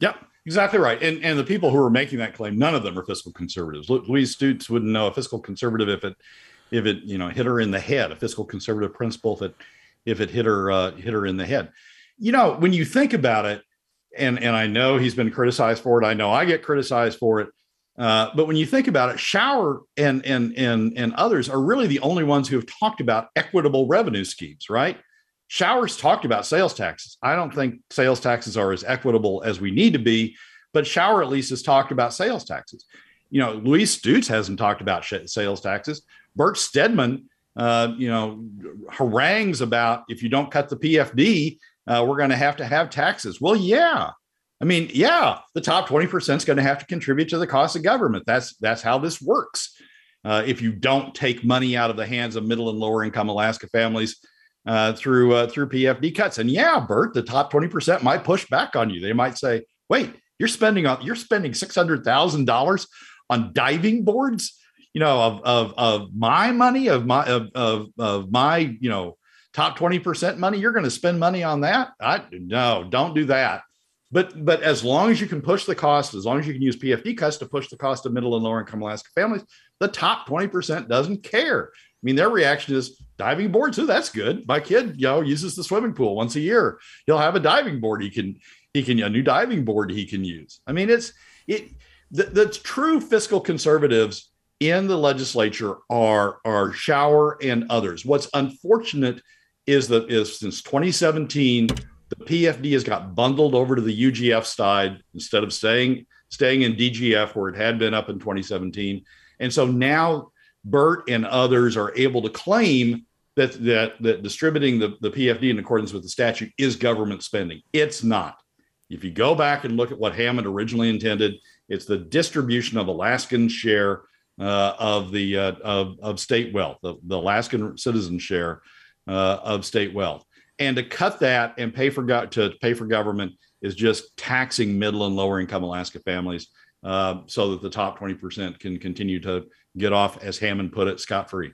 Yep. Exactly right. And and the people who are making that claim, none of them are fiscal conservatives. Louise Stutes wouldn't know a fiscal conservative if it if it you know hit her in the head, a fiscal conservative principle if it if it hit her uh, hit her in the head you know, when you think about it, and and I know he's been criticized for it. I know I get criticized for it. Uh, but when you think about it, Shower and and and and others are really the only ones who have talked about equitable revenue schemes, right? Showers talked about sales taxes. I don't think sales taxes are as equitable as we need to be, but Shower at least has talked about sales taxes. You know, Louise Stutes hasn't talked about sales taxes. Bert Stedman, uh, you know, harangues about if you don't cut the PFD, uh, we're going to have to have taxes. Well, yeah. I mean, yeah, the top 20% is going to have to contribute to the cost of government. That's that's how this works. Uh, if you don't take money out of the hands of middle and lower income Alaska families uh, through uh, through PFD cuts, and yeah, Bert, the top 20% might push back on you. They might say, "Wait, you're spending on you're spending six hundred thousand dollars on diving boards." You know, of of of my money, of my of of, of my you know top 20% money, you're going to spend money on that. I no, don't do that. But but as long as you can push the cost, as long as you can use PFD cuts to push the cost of middle and lower income Alaska families, the top 20% doesn't care. I mean, their reaction is diving boards. Oh, that's good. My kid, you know, uses the swimming pool once a year. He'll have a diving board. He can, he can, a new diving board he can use. I mean, it's it the, the true fiscal conservatives in the legislature are are shower and others. What's unfortunate is that is since 2017 the PFD has got bundled over to the UGF side instead of staying staying in DGF where it had been up in 2017. And so now Bert and others are able to claim that that that distributing the, the PFD in accordance with the statute is government spending. It's not. If you go back and look at what Hammond originally intended, it's the distribution of Alaskan share uh, of the uh, of, of state wealth, the, the Alaskan citizen share uh, of state wealth. and to cut that and pay for go- to pay for government is just taxing middle and lower income Alaska families, uh, so that the top twenty percent can continue to get off, as Hammond put it, scot free.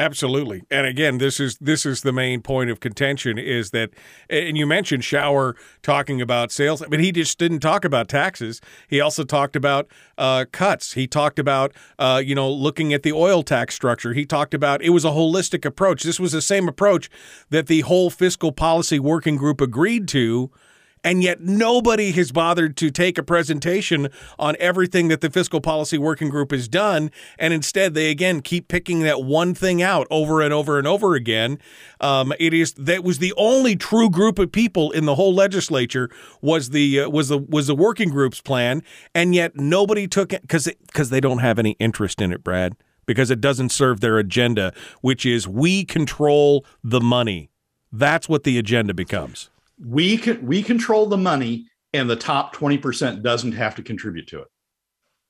Absolutely. And again, this is this is the main point of contention is that and you mentioned Shower talking about sales, but he just didn't talk about taxes. He also talked about uh, cuts. He talked about uh, you know looking at the oil tax structure. He talked about it was a holistic approach. This was the same approach that the whole fiscal policy working group agreed to and yet nobody has bothered to take a presentation on everything that the fiscal policy working group has done. And instead they again keep picking that one thing out over and over and over again. Um, it is that was the only true group of people in the whole legislature was the uh, was the was the working group's plan. And yet nobody took it because because they don't have any interest in it brad because it doesn't serve their agenda which is we control the money. That's what the agenda becomes we can we control the money and the top 20% doesn't have to contribute to it.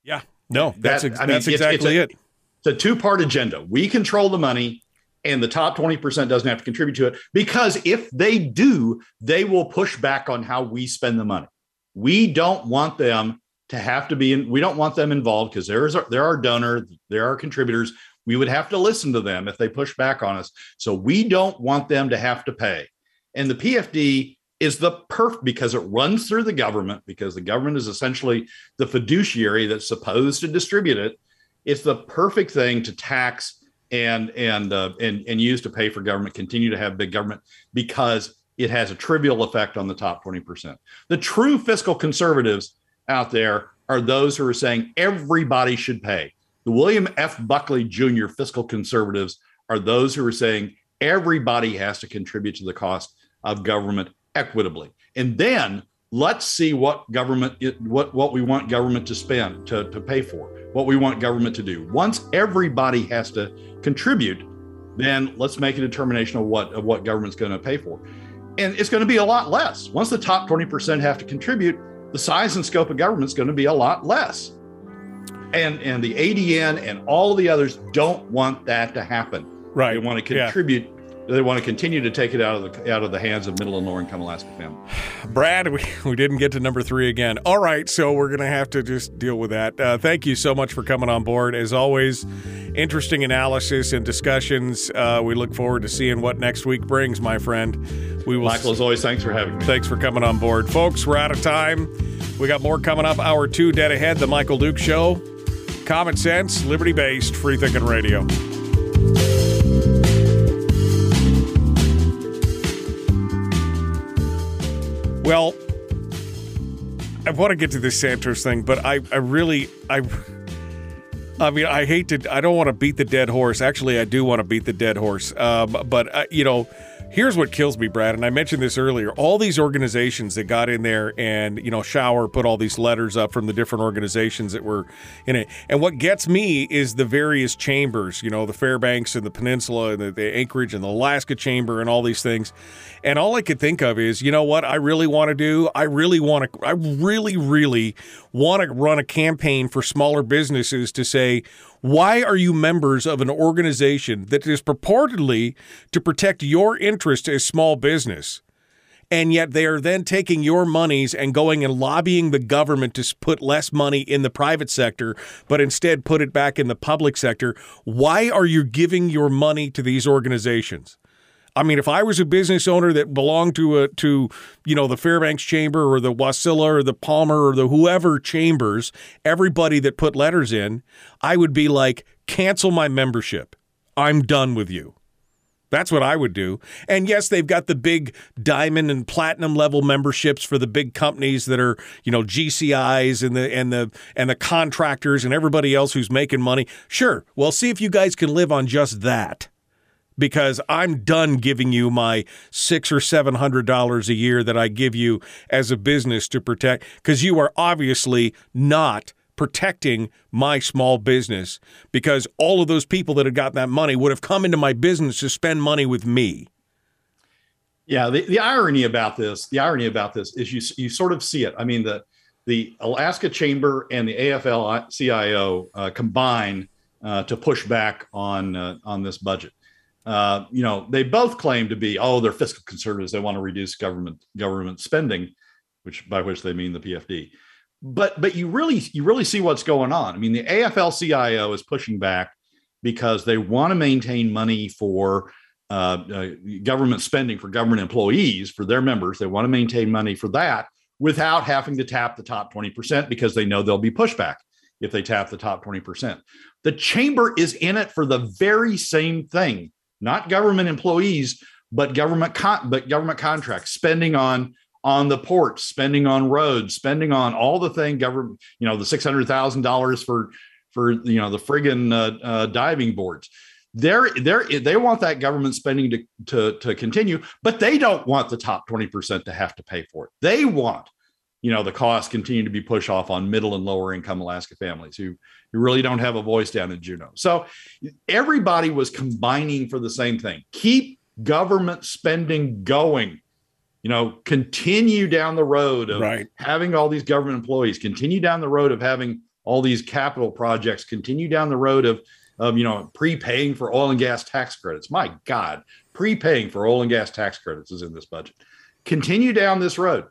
Yeah. No that's that, ex- I mean, that's exactly it's, it's a, it. it's a two-part agenda. We control the money and the top 20% doesn't have to contribute to it because if they do they will push back on how we spend the money. We don't want them to have to be in we don't want them involved because there is there are donor there are contributors. We would have to listen to them if they push back on us. So we don't want them to have to pay. And the pfd is the perf because it runs through the government because the government is essentially the fiduciary that's supposed to distribute it. It's the perfect thing to tax and and uh, and and use to pay for government. Continue to have big government because it has a trivial effect on the top twenty percent. The true fiscal conservatives out there are those who are saying everybody should pay. The William F. Buckley Jr. fiscal conservatives are those who are saying everybody has to contribute to the cost of government equitably. And then let's see what government what what we want government to spend to, to pay for what we want government to do. Once everybody has to contribute then let's make a determination of what of what government's going to pay for. And it's going to be a lot less. Once the top 20% have to contribute the size and scope of government is going to be a lot less. And and the adn and all the others don't want that to happen. Right. they want to contribute yeah they want to continue to take it out of the out of the hands of middle and lower income Alaska families. Brad, we, we didn't get to number three again. All right, so we're going to have to just deal with that. Uh, thank you so much for coming on board. As always, interesting analysis and discussions. Uh, we look forward to seeing what next week brings, my friend. We will. Michael, as always, thanks for having me. Thanks for coming on board, folks. We're out of time. We got more coming up. Hour two dead ahead. The Michael Dukes Show. Common sense, liberty based, free thinking radio. Well, I want to get to this Santos thing, but I, I really, I, I mean, I hate to, I don't want to beat the dead horse. Actually, I do want to beat the dead horse. Um, but uh, you know, here's what kills me, Brad, and I mentioned this earlier. All these organizations that got in there and, you know, Shower put all these letters up from the different organizations that were in it. And what gets me is the various chambers, you know, the Fairbanks and the Peninsula and the, the Anchorage and the Alaska Chamber and all these things. And all I could think of is, you know what I really want to do? I really want to, I really, really want to run a campaign for smaller businesses to say, why are you members of an organization that is purportedly to protect your interest as small business? And yet they are then taking your monies and going and lobbying the government to put less money in the private sector, but instead put it back in the public sector. Why are you giving your money to these organizations? I mean, if I was a business owner that belonged to a to you know the Fairbanks Chamber or the Wasilla or the Palmer or the whoever chambers, everybody that put letters in, I would be like, cancel my membership. I'm done with you. That's what I would do. And yes, they've got the big diamond and platinum level memberships for the big companies that are, you know, GCIs and the and the and the contractors and everybody else who's making money. Sure. Well, see if you guys can live on just that because I'm done giving you my six or seven hundred dollars a year that I give you as a business to protect because you are obviously not protecting my small business because all of those people that had got that money would have come into my business to spend money with me. Yeah, the, the irony about this, the irony about this is you you sort of see it. I mean, the the Alaska Chamber and the AFL-CIO uh, combine uh, to push back on uh, on this budget uh, you know, they both claim to be, oh, they're fiscal conservatives. They want to reduce government government spending, which by which they mean the PFD. But but you really you really see what's going on. I mean, the AFL-CIO is pushing back because they want to maintain money for uh, uh, government spending for government employees for their members. They want to maintain money for that without having to tap the top 20% because they know there'll be pushback if they tap the top 20%. The chamber is in it for the very same thing, not government employees, but government con- but government contracts, spending on on the ports, spending on roads, spending on all the thing government, you know, the $600,000 for for you know the friggin' uh, uh, diving boards. They're they're they want that government spending to, to to continue, but they don't want the top 20% to have to pay for it. They want you know the costs continue to be pushed off on middle and lower income Alaska families who who really don't have a voice down in Juneau. So everybody was combining for the same thing. Keep government spending going. You know, continue down the road of Right. having all these government employees, continue down the road of having all these capital projects, continue down the road of of you know prepaying for oil and gas tax credits. My God, prepaying for oil and gas tax credits is in this budget. Continue down this road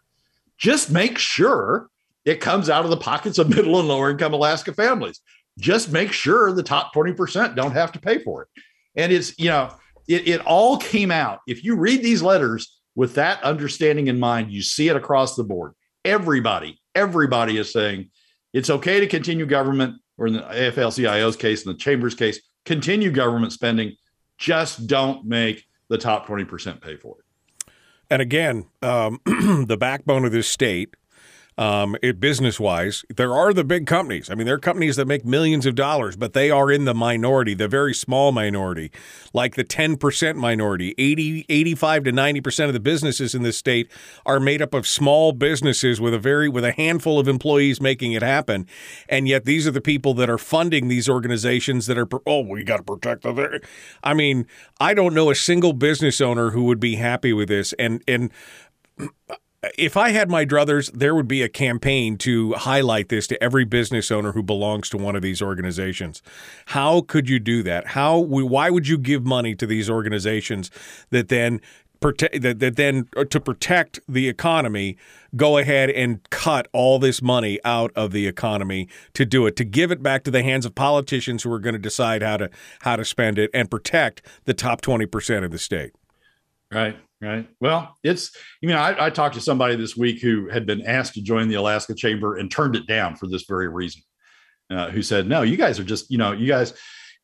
just make sure it comes out of the pockets of (laughs) middle and lower income Alaska families. Just make sure the top 20% don't have to pay for it. And it's, you know, it, it all came out. If you read these letters with that understanding in mind, you see it across the board. Everybody, everybody is saying it's okay to continue government, or in the AFL CIO's case, in the chamber's case, continue government spending. Just don't make the top 20% pay for it. And again, um, (clears throat) the backbone of this state, um, business wise, there are the big companies. I mean, there are companies that make millions of dollars, but they are in the minority, the very small minority, like the 10% minority. 80, 85 to 90% of the businesses in this state are made up of small businesses with a very, with a handful of employees making it happen. And yet these are the people that are funding these organizations that are, oh, we got to protect the. I mean, I don't know a single business owner who would be happy with this. And, and, if I had my druthers, there would be a campaign to highlight this to every business owner who belongs to one of these organizations. How could you do that? How? Why would you give money to these organizations that then that, that then uh, to protect the economy go ahead and cut all this money out of the economy to do it to give it back to the hands of politicians who are going to decide how to how to spend it and protect the top 20% of the state Right, right. Well, it's you know I, I talked to somebody this week who had been asked to join the Alaska Chamber and turned it down for this very reason. Uh, who said, "No, you guys are just you know you guys."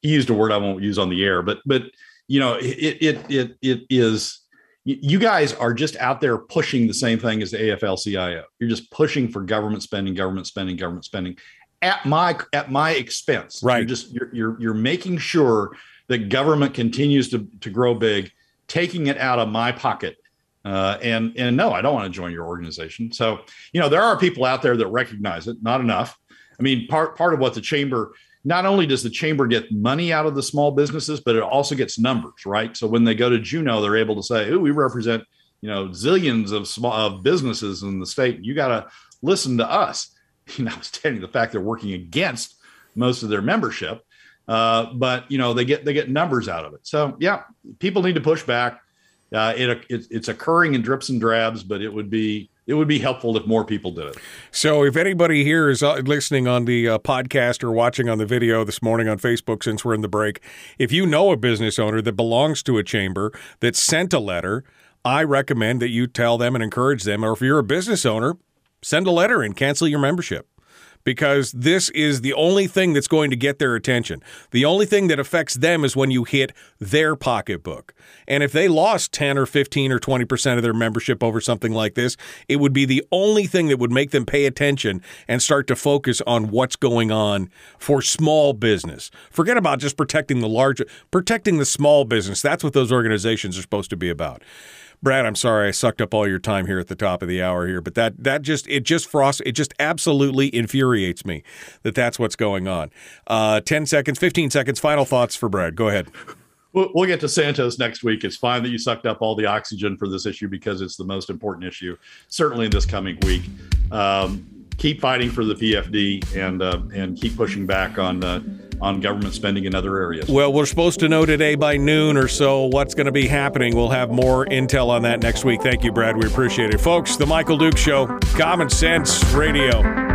He used a word I won't use on the air, but but you know it it it it is. You guys are just out there pushing the same thing as the AFL-CIO. You're just pushing for government spending, government spending, government spending at my at my expense. Right. You're just you're you're, you're making sure that government continues to to grow big taking it out of my pocket. Uh, and and no, I don't want to join your organization. So you know there are people out there that recognize it. Not enough. I mean, part part of what the chamber not only does the chamber get money out of the small businesses, but it also gets numbers, right? So when they go to Juneau, they're able to say, "Oh, we represent you know zillions of small of businesses in the state. You got to listen to us." (laughs) You know, standing the fact they're working against most of their membership, uh, but you know they get they get numbers out of it. So yeah, people need to push back. Uh, it, it, it's occurring in drips and drabs, but it would be it would be helpful if more people did it. So, if anybody here is uh, listening on the uh, podcast or watching on the video this morning on Facebook, since we're in the break, if you know a business owner that belongs to a chamber that sent a letter, I recommend that you tell them and encourage them. Or if you're a business owner, send a letter and cancel your membership because this is the only thing that's going to get their attention. The only thing that affects them is when you hit their pocketbook. And if they lost 10 or 15 or 20% of their membership over something like this, it would be the only thing that would make them pay attention and start to focus on what's going on for small business. Forget about just protecting the large, protecting the small business. That's what those organizations are supposed to be about. Brad, I'm sorry I sucked up all your time here at the top of the hour here, but that that just it just frost it just absolutely infuriates me that that's what's going on. Uh, Ten seconds, fifteen seconds. Final thoughts for Brad. Go ahead. We'll, get to Santos next week. It's fine that you sucked up all the oxygen for this issue because it's the most important issue, certainly in this coming week. Um, keep fighting for the PFD and uh, and keep pushing back on uh, on government spending in other areas. Well, we're supposed to know today by noon or so what's going to be happening. We'll have more intel on that next week. Thank you, Brad. We appreciate it. Folks, The Michael Dukes Show, Common Sense Radio.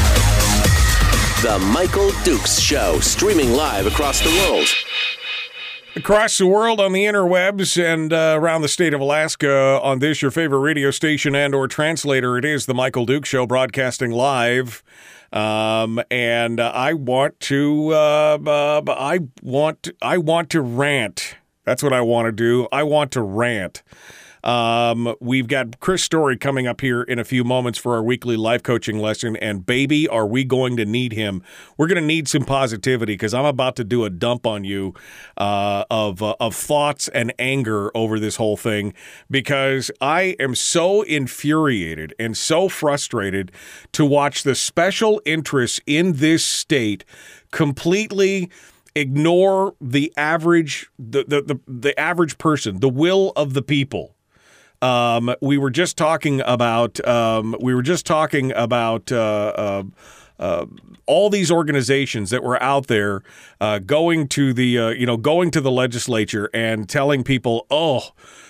The Michael Dukes Show, streaming live across the world. Across the world on the interwebs and uh, around the state of Alaska on this, your favorite radio station and or translator, it is the Michael Duke Show broadcasting live. Um, and uh, I want to, uh, uh, I want, I want to rant. That's what I want to do. I want to rant. Um, we've got Chris Story coming up here in a few moments for our weekly life coaching lesson. And baby, are we going to need him? We're going to need some positivity because I'm about to do a dump on you uh, of uh, of thoughts and anger over this whole thing because I am so infuriated and so frustrated to watch the special interests in this state completely ignore the average the, the, the, the average person the will of the people um, we were just talking about um, we were just talking about uh, uh, uh, all these organizations that were out there uh, going to the uh, you know going to the legislature and telling people, oh,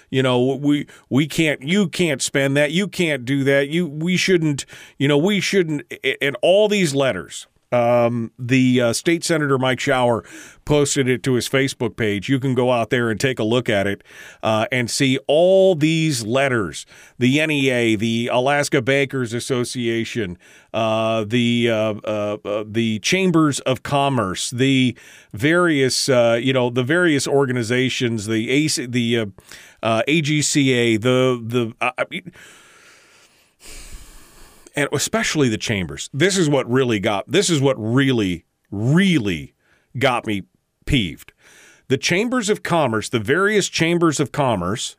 you know we we can't you can't spend that you can't do that you we shouldn't you know we shouldn't and all these letters um, the uh, state senator Mike Shower posted it to his Facebook page. You can go out there and take a look at it uh, and see all these letters: the NEA, the Alaska Bankers Association, uh, the uh, uh, uh, the chambers of commerce, the various you know the various organizations, the AC, the AGCA, the the. And especially the chambers. This is what really got this is what really really got me peeved. The chambers of commerce, the various chambers of commerce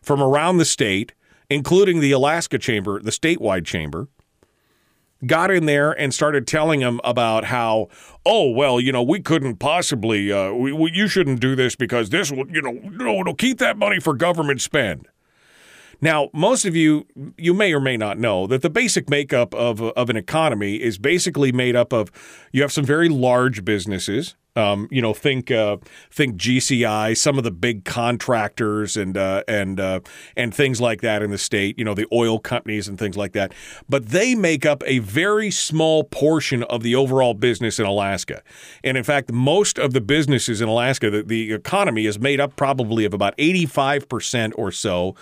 from around the state, including the Alaska chamber, the statewide chamber, got in there and started telling them about how, oh well, you know, we couldn't possibly, uh, we, we, you shouldn't do this because this will, you know, no, it'll keep that money for government spend. Now, most of you, you may or may not know that the basic makeup of, of an economy is basically made up of you have some very large businesses. Um, you know, think uh, think GCI, some of the big contractors and uh, and uh, and things like that in the state. You know, the oil companies and things like that. But they make up a very small portion of the overall business in Alaska. And in fact, most of the businesses in Alaska, the, the economy is made up probably of about eighty five percent or so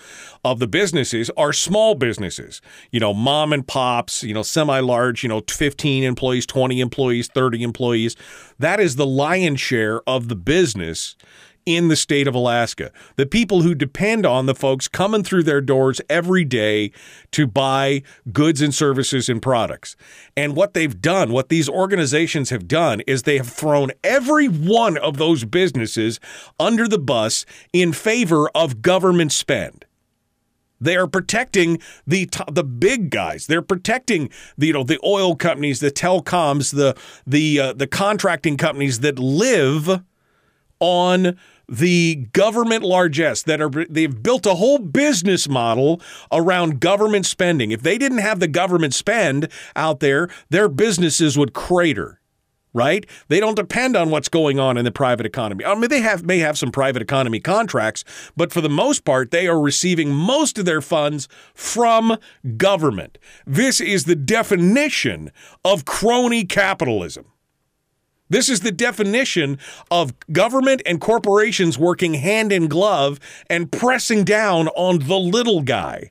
of the businesses are small businesses. You know, mom and pops. You know, semi large. You know, fifteen employees, twenty employees, thirty employees. That is the lion's share of the business in the state of Alaska. The people who depend on the folks coming through their doors every day to buy goods and services and products. And what they've done, what these organizations have done, is they have thrown every one of those businesses under the bus in favor of government spend. They are protecting the the big guys. They're protecting the you know the oil companies, the telecoms, the the uh, the contracting companies that live on the government largesse that are they've built a whole business model around government spending. If they didn't have the government spend out there, their businesses would crater right? They don't depend on what's going on in the private economy. I mean, they have may have some private economy contracts, but for the most part, they are receiving most of their funds from government. This is the definition of crony capitalism. This is the definition of government and corporations working hand in glove and pressing down on the little guy.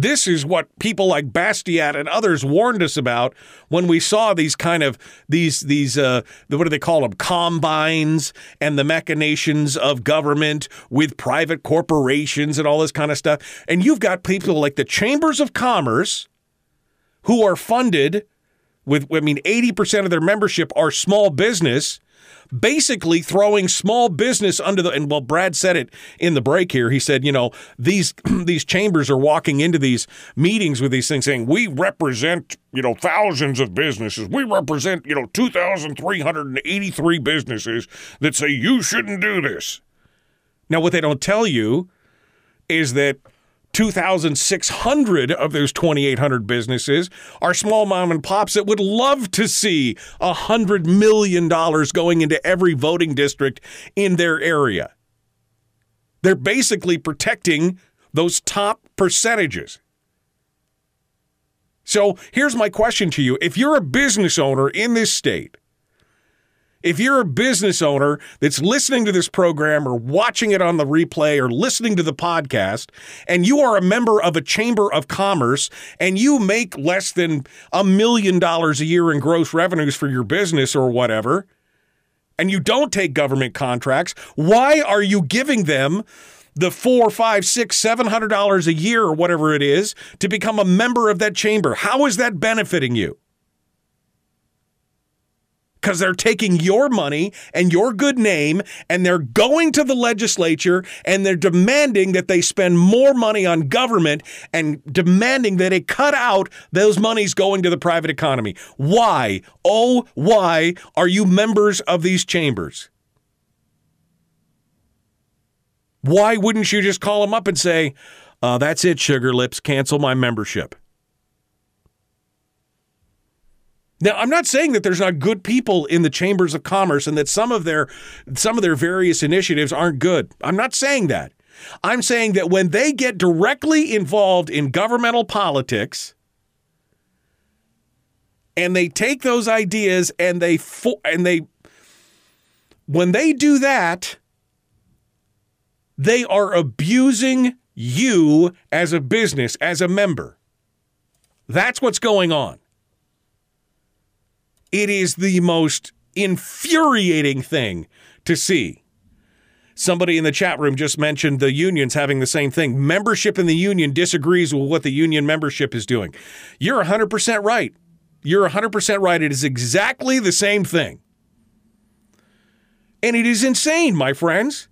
This is what people like Bastiat and others warned us about when we saw these kind of these these uh, what do they call them combines and the machinations of government with private corporations and all this kind of stuff. And you've got people like the chambers of commerce who are funded with I mean 80% of their membership are small business basically throwing small business under the and well Brad said it in the break here. He said you know these (clears throat) these chambers are walking into these meetings with these things saying we represent you know thousands of businesses. We represent you know 2383 businesses that say you shouldn't do this. Now what they don't tell you is that 2,600 of those 2,800 businesses are small mom and pops that would love to see $100 million going into every voting district in their area. They're basically protecting those top percentages. So here's my question to you. If you're a business owner in this state, if you're a business owner that's listening to this program or watching it on the replay or listening to the podcast, and you are a member of a chamber of commerce and you make less than a million dollars a year in gross revenues for your business or whatever, and you don't take government contracts, why are you giving them the four, five, six, seven hundred dollars a year or whatever it is to become a member of that chamber? How is that benefiting you? Because they're taking your money and your good name and they're going to the legislature and they're demanding that they spend more money on government and demanding that it cut out those monies going to the private economy. Why? Oh, why are you members of these chambers? Why wouldn't you just call them up and say, uh, that's it, Sugar Lips, cancel my membership? Now, I'm not saying that there's not good people in the chambers of commerce and that some of their some of their various initiatives aren't good. I'm not saying that. I'm saying that when they get directly involved in governmental politics and they take those ideas and they fo- and they when they do that they are abusing you as a business as a member. That's what's going on. It is the most infuriating thing to see. Somebody in the chat room just mentioned the unions having the same thing. Membership in the union disagrees with what the union membership is doing. You're 100% right. You're 100% right. It is exactly the same thing. And it is insane, my friends.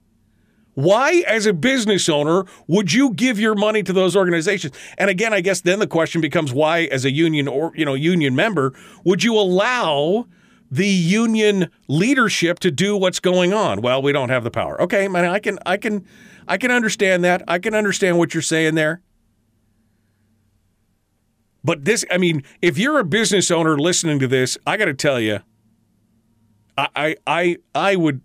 Why, as a business owner, would you give your money to those organizations? And again, I guess then the question becomes why, as a union or you know union member, would you allow the union leadership to do what's going on? Well, we don't have the power. Okay, man, I can, I can, I can understand that. I can understand what you're saying there. But this, I mean, if you're a business owner listening to this, I got to tell you, I, I, I, I would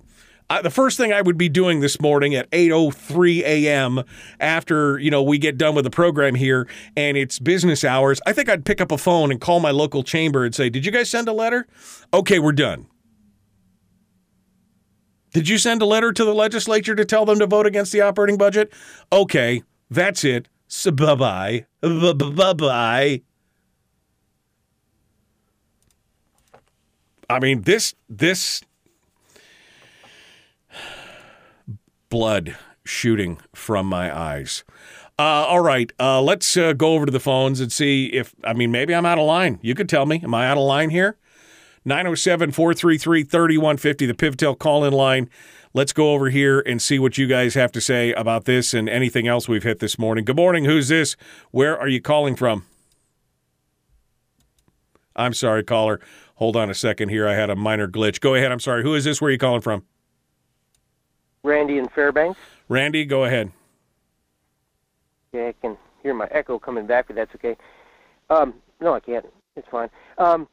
the first thing I would be doing this morning at 8:03 a.m. after you know we get done with the program here and it's business hours, I think I'd pick up a phone and call my local chamber and say, "Did you guys send a letter? Okay, we're done." Did you send a letter to the legislature to tell them to vote against the operating budget? Okay, that's it. So bye bye. Bye bye. I mean, this this blood shooting from my eyes. Uh, all right, uh, let's uh, go over to the phones and see if, I mean, maybe I'm out of line. You could tell me. Am I out of line here? 907 433 3150, the Pivotel call in line. Let's go over here and see what you guys have to say about this and anything else we've hit this morning. Good morning. Who's this? Where are you calling from? I'm sorry, caller. Hold on a second here. I had a minor glitch. Go ahead. I'm sorry. Who is this? Where are you calling from? Randy in Fairbanks. Randy, go ahead. Yeah, I can hear my echo coming back, but that's okay. Um, no, I can't. It's fine. Um,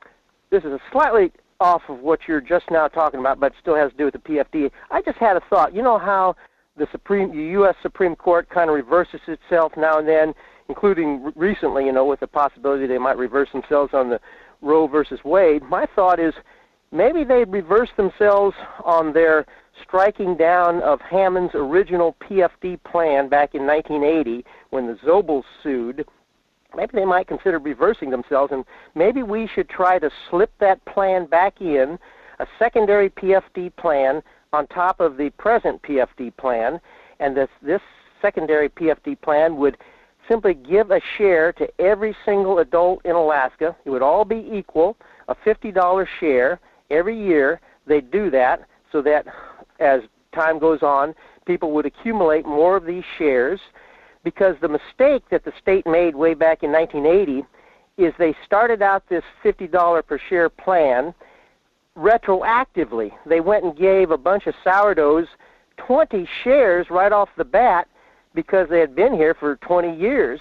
this is a slightly off of what you're just now talking about, but still has to do with the PFD. I just had a thought. You know how the Supreme, the U.S. Supreme Court kind of reverses itself now and then, including recently, you know, with the possibility they might reverse themselves on the Roe versus Wade. My thought is, maybe they'd reverse themselves on their striking down of Hammond's original PFD plan back in 1980 when the Zobels sued. Maybe they might consider reversing themselves, and maybe we should try to slip that plan back in, a secondary PFD plan on top of the present PFD plan, and this this secondary PFD plan would simply give a share to every single adult in Alaska. It would all be equal, a $50 share every year. They do that so that as time goes on, people would accumulate more of these shares because the mistake that the state made way back in 1980 is they started out this $50 per share plan retroactively. They went and gave a bunch of sourdoughs 20 shares right off the bat because they had been here for 20 years.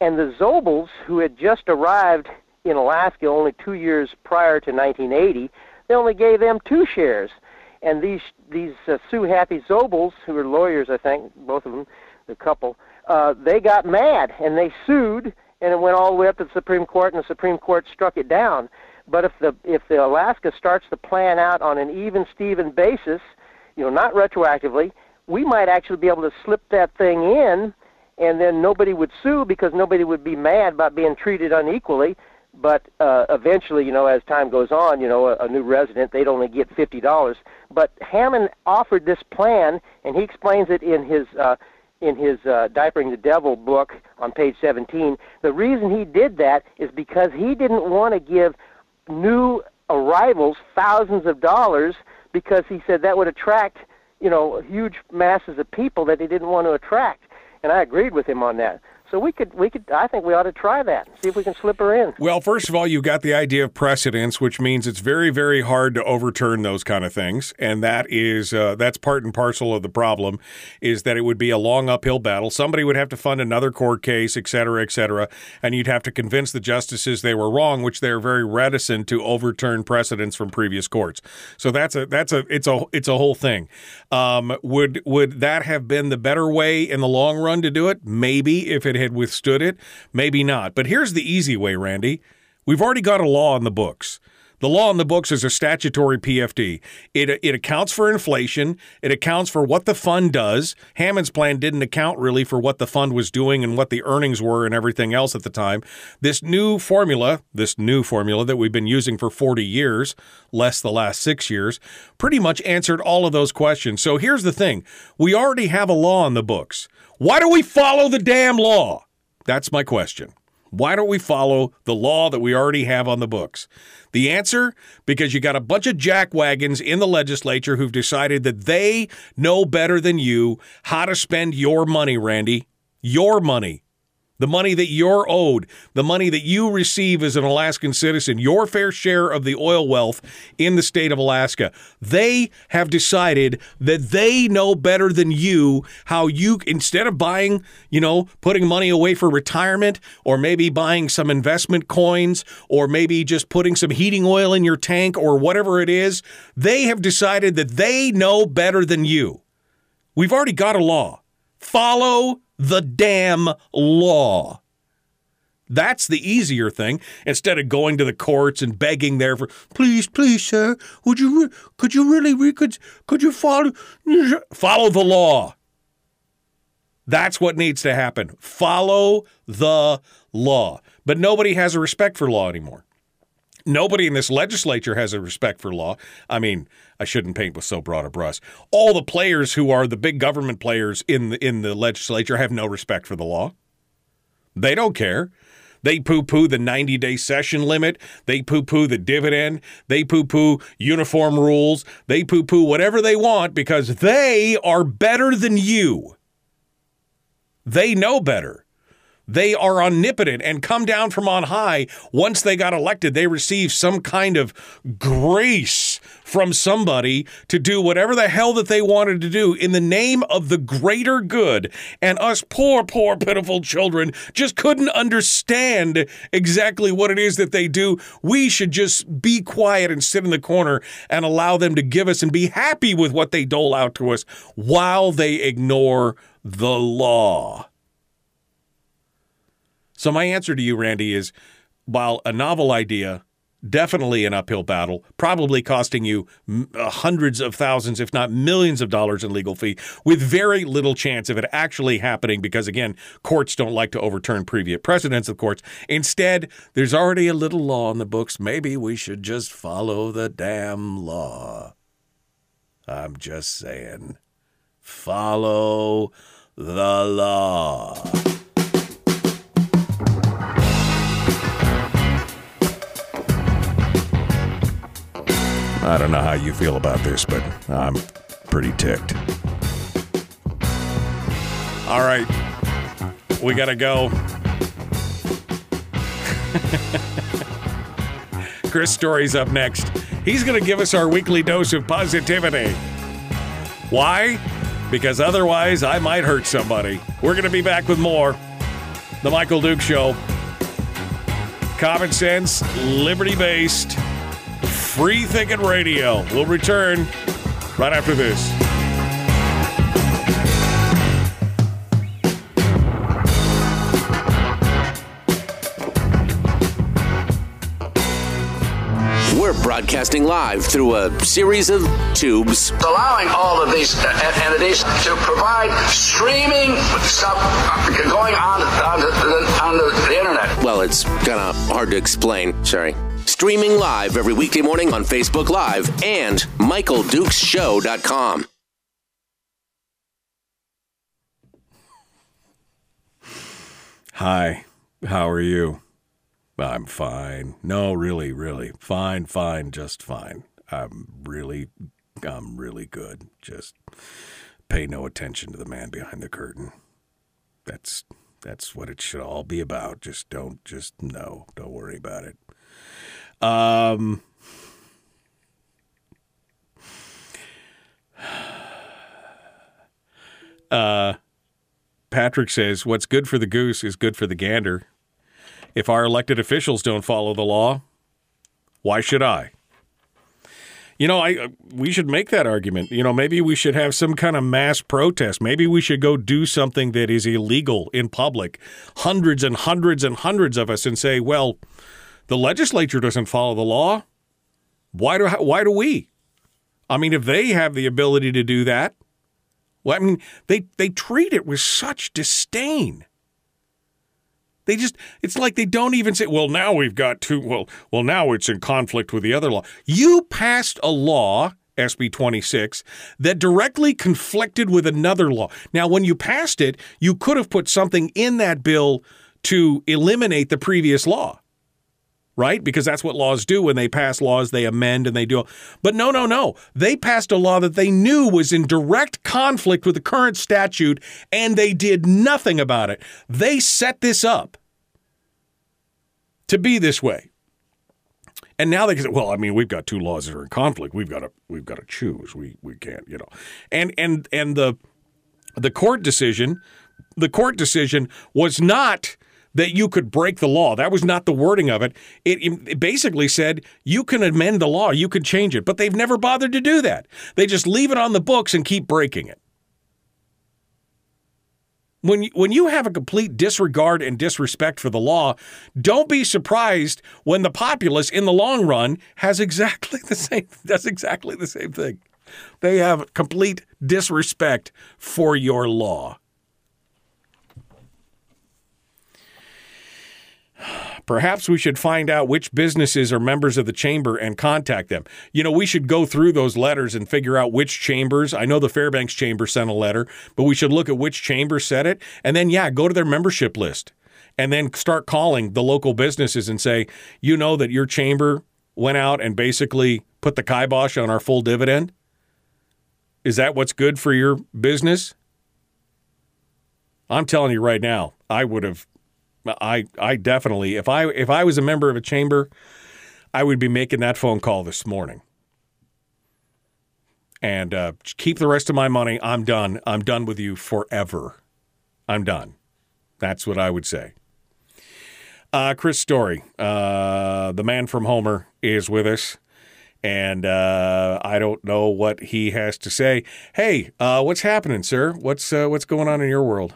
And the Zobels, who had just arrived in Alaska only two years prior to 1980, they only gave them two shares. And these these uh, Sue Happy Zobels, who are lawyers, I think, both of them, the couple, uh, they got mad and they sued, and it went all the way up to the Supreme Court, and the Supreme Court struck it down. But if the if the Alaska starts to plan out on an even Steven basis, you know, not retroactively, we might actually be able to slip that thing in, and then nobody would sue because nobody would be mad about being treated unequally. But uh, eventually, you know, as time goes on, you know, a, a new resident they'd only get fifty dollars. But Hammond offered this plan, and he explains it in his uh, in his uh, Diapering the Devil book on page 17. The reason he did that is because he didn't want to give new arrivals thousands of dollars because he said that would attract, you know, huge masses of people that he didn't want to attract. And I agreed with him on that. So we could, we could. I think we ought to try that. See if we can slip her in. Well, first of all, you got the idea of precedence, which means it's very, very hard to overturn those kind of things, and that is uh, that's part and parcel of the problem. Is that it would be a long uphill battle. Somebody would have to fund another court case, et cetera, et cetera, and you'd have to convince the justices they were wrong, which they're very reticent to overturn precedents from previous courts. So that's a that's a it's a it's a whole thing. Um, would would that have been the better way in the long run to do it? Maybe if it had withstood it, maybe not. But here's the easy way, Randy. We've already got a law in the books. The law in the books is a statutory PFD. It, it accounts for inflation. It accounts for what the fund does. Hammond's plan didn't account really for what the fund was doing and what the earnings were and everything else at the time. This new formula, this new formula that we've been using for 40 years, less the last six years, pretty much answered all of those questions. So here's the thing we already have a law in the books. Why do we follow the damn law? That's my question. Why don't we follow the law that we already have on the books? The answer? Because you got a bunch of jackwagons in the legislature who've decided that they know better than you how to spend your money, Randy. Your money the money that you're owed, the money that you receive as an Alaskan citizen, your fair share of the oil wealth in the state of Alaska. They have decided that they know better than you how you, instead of buying, you know, putting money away for retirement, or maybe buying some investment coins, or maybe just putting some heating oil in your tank, or whatever it is, they have decided that they know better than you. We've already got a law. Follow the damn law. That's the easier thing instead of going to the courts and begging there for please, please, sir, would you re- could you really re- could could you follow follow the law? That's what needs to happen. Follow the law. But nobody has a respect for law anymore. Nobody in this legislature has a respect for law. I mean, I shouldn't paint with so broad a brush. All the players who are the big government players in the, in the legislature have no respect for the law. They don't care. They poo poo the 90 day session limit. They poo poo the dividend. They poo poo uniform rules. They poo poo whatever they want because they are better than you. They know better. They are omnipotent and come down from on high. Once they got elected, they received some kind of grace from somebody to do whatever the hell that they wanted to do in the name of the greater good. And us poor, poor, pitiful children just couldn't understand exactly what it is that they do. We should just be quiet and sit in the corner and allow them to give us and be happy with what they dole out to us while they ignore the law. So my answer to you, Randy, is while a novel idea, definitely an uphill battle, probably costing you uh, hundreds of thousands, if not millions of dollars in legal fee, with very little chance of it actually happening because, again, courts don't like to overturn previous precedents of courts. Instead, there's already a little law in the books. Maybe we should just follow the damn law. I'm just saying. Follow the law. I don't know how you feel about this, but I'm pretty ticked. All right. We got to go. (laughs) Chris Story's up next. He's to give us our weekly dose of positivity. Why? Because otherwise, I might hurt somebody. We're to be back with more. The Michael Duke Show. Common sense, liberty based, free thinking radio. We'll return right after this. We're broadcasting live through a series of tubes. allowing all of these uh, entities to provide streaming stuff going on on the, on the, the internet. Well, it's kind of hard to explain. Sorry. Streaming live every weekday morning on Facebook Live and MichaelDukesShow.com. Hi, how are you? I'm fine. No, really, really. Fine, fine, just fine. I'm really, I'm really good. Just pay no attention to the man behind the curtain. That's that's what it should all be about. Just don't just no, don't worry about it. Um uh Patrick says, What's good for the goose is good for the gander. If our elected officials don't follow the law, why should I? You know, I we should make that argument. You know, maybe we should have some kind of mass protest. Maybe we should go do something that is illegal in public. Hundreds and hundreds and hundreds of us and say, "Well, the legislature doesn't follow the law. Why do why do we?" I mean, if they have the ability to do that, well, I mean, they they treat it with such disdain. They just it's like they don't even say, "Well, now we've got to well, well now it's in conflict with the other law." You passed a law, SB 26, that directly conflicted with another law. Now, when you passed it, you could have put something in that bill to eliminate the previous law. Right? Because that's what laws do when they pass laws, they amend and they do. But no, no, no. They passed a law that they knew was in direct conflict with the current statute and they did nothing about it. They set this up to be this way. And now they can say, well, I mean, we've got two laws that are in conflict. We've got to we've got to choose. We we can't, you know. And and and the the court decision, the court decision was not that you could break the law. That was not the wording of it. It, it, basically said you can amend the law, you can change it, but they've never bothered to do that. They just leave it on the books and keep breaking it. When you, when you have a complete disregard and disrespect for the law, don't be surprised when the populace in the long run has exactly (laughs) the same does exactly the same thing. They have complete disrespect for your law. Perhaps we should find out which businesses are members of the chamber and contact them. You know, we should go through those letters and figure out which chambers. I know the Fairbanks Chamber sent a letter, but we should look at which chamber said it. And then, yeah, go to their membership list and then start calling the local businesses and say, you know, that your chamber went out and basically put the kibosh on our full dividend? Is that what's good for your business? I'm telling you right now, I would have I I definitely if I if I was a member of a chamber, I would be making that phone call this morning. And uh, keep the rest of my money. I'm done. I'm done with you forever. I'm done. That's what I would say. Uh, Chris Story, uh, the man from Homer, is with us. And uh, I don't know what he has to say. Hey, uh, what's happening, sir? What's uh, what's going on in your world?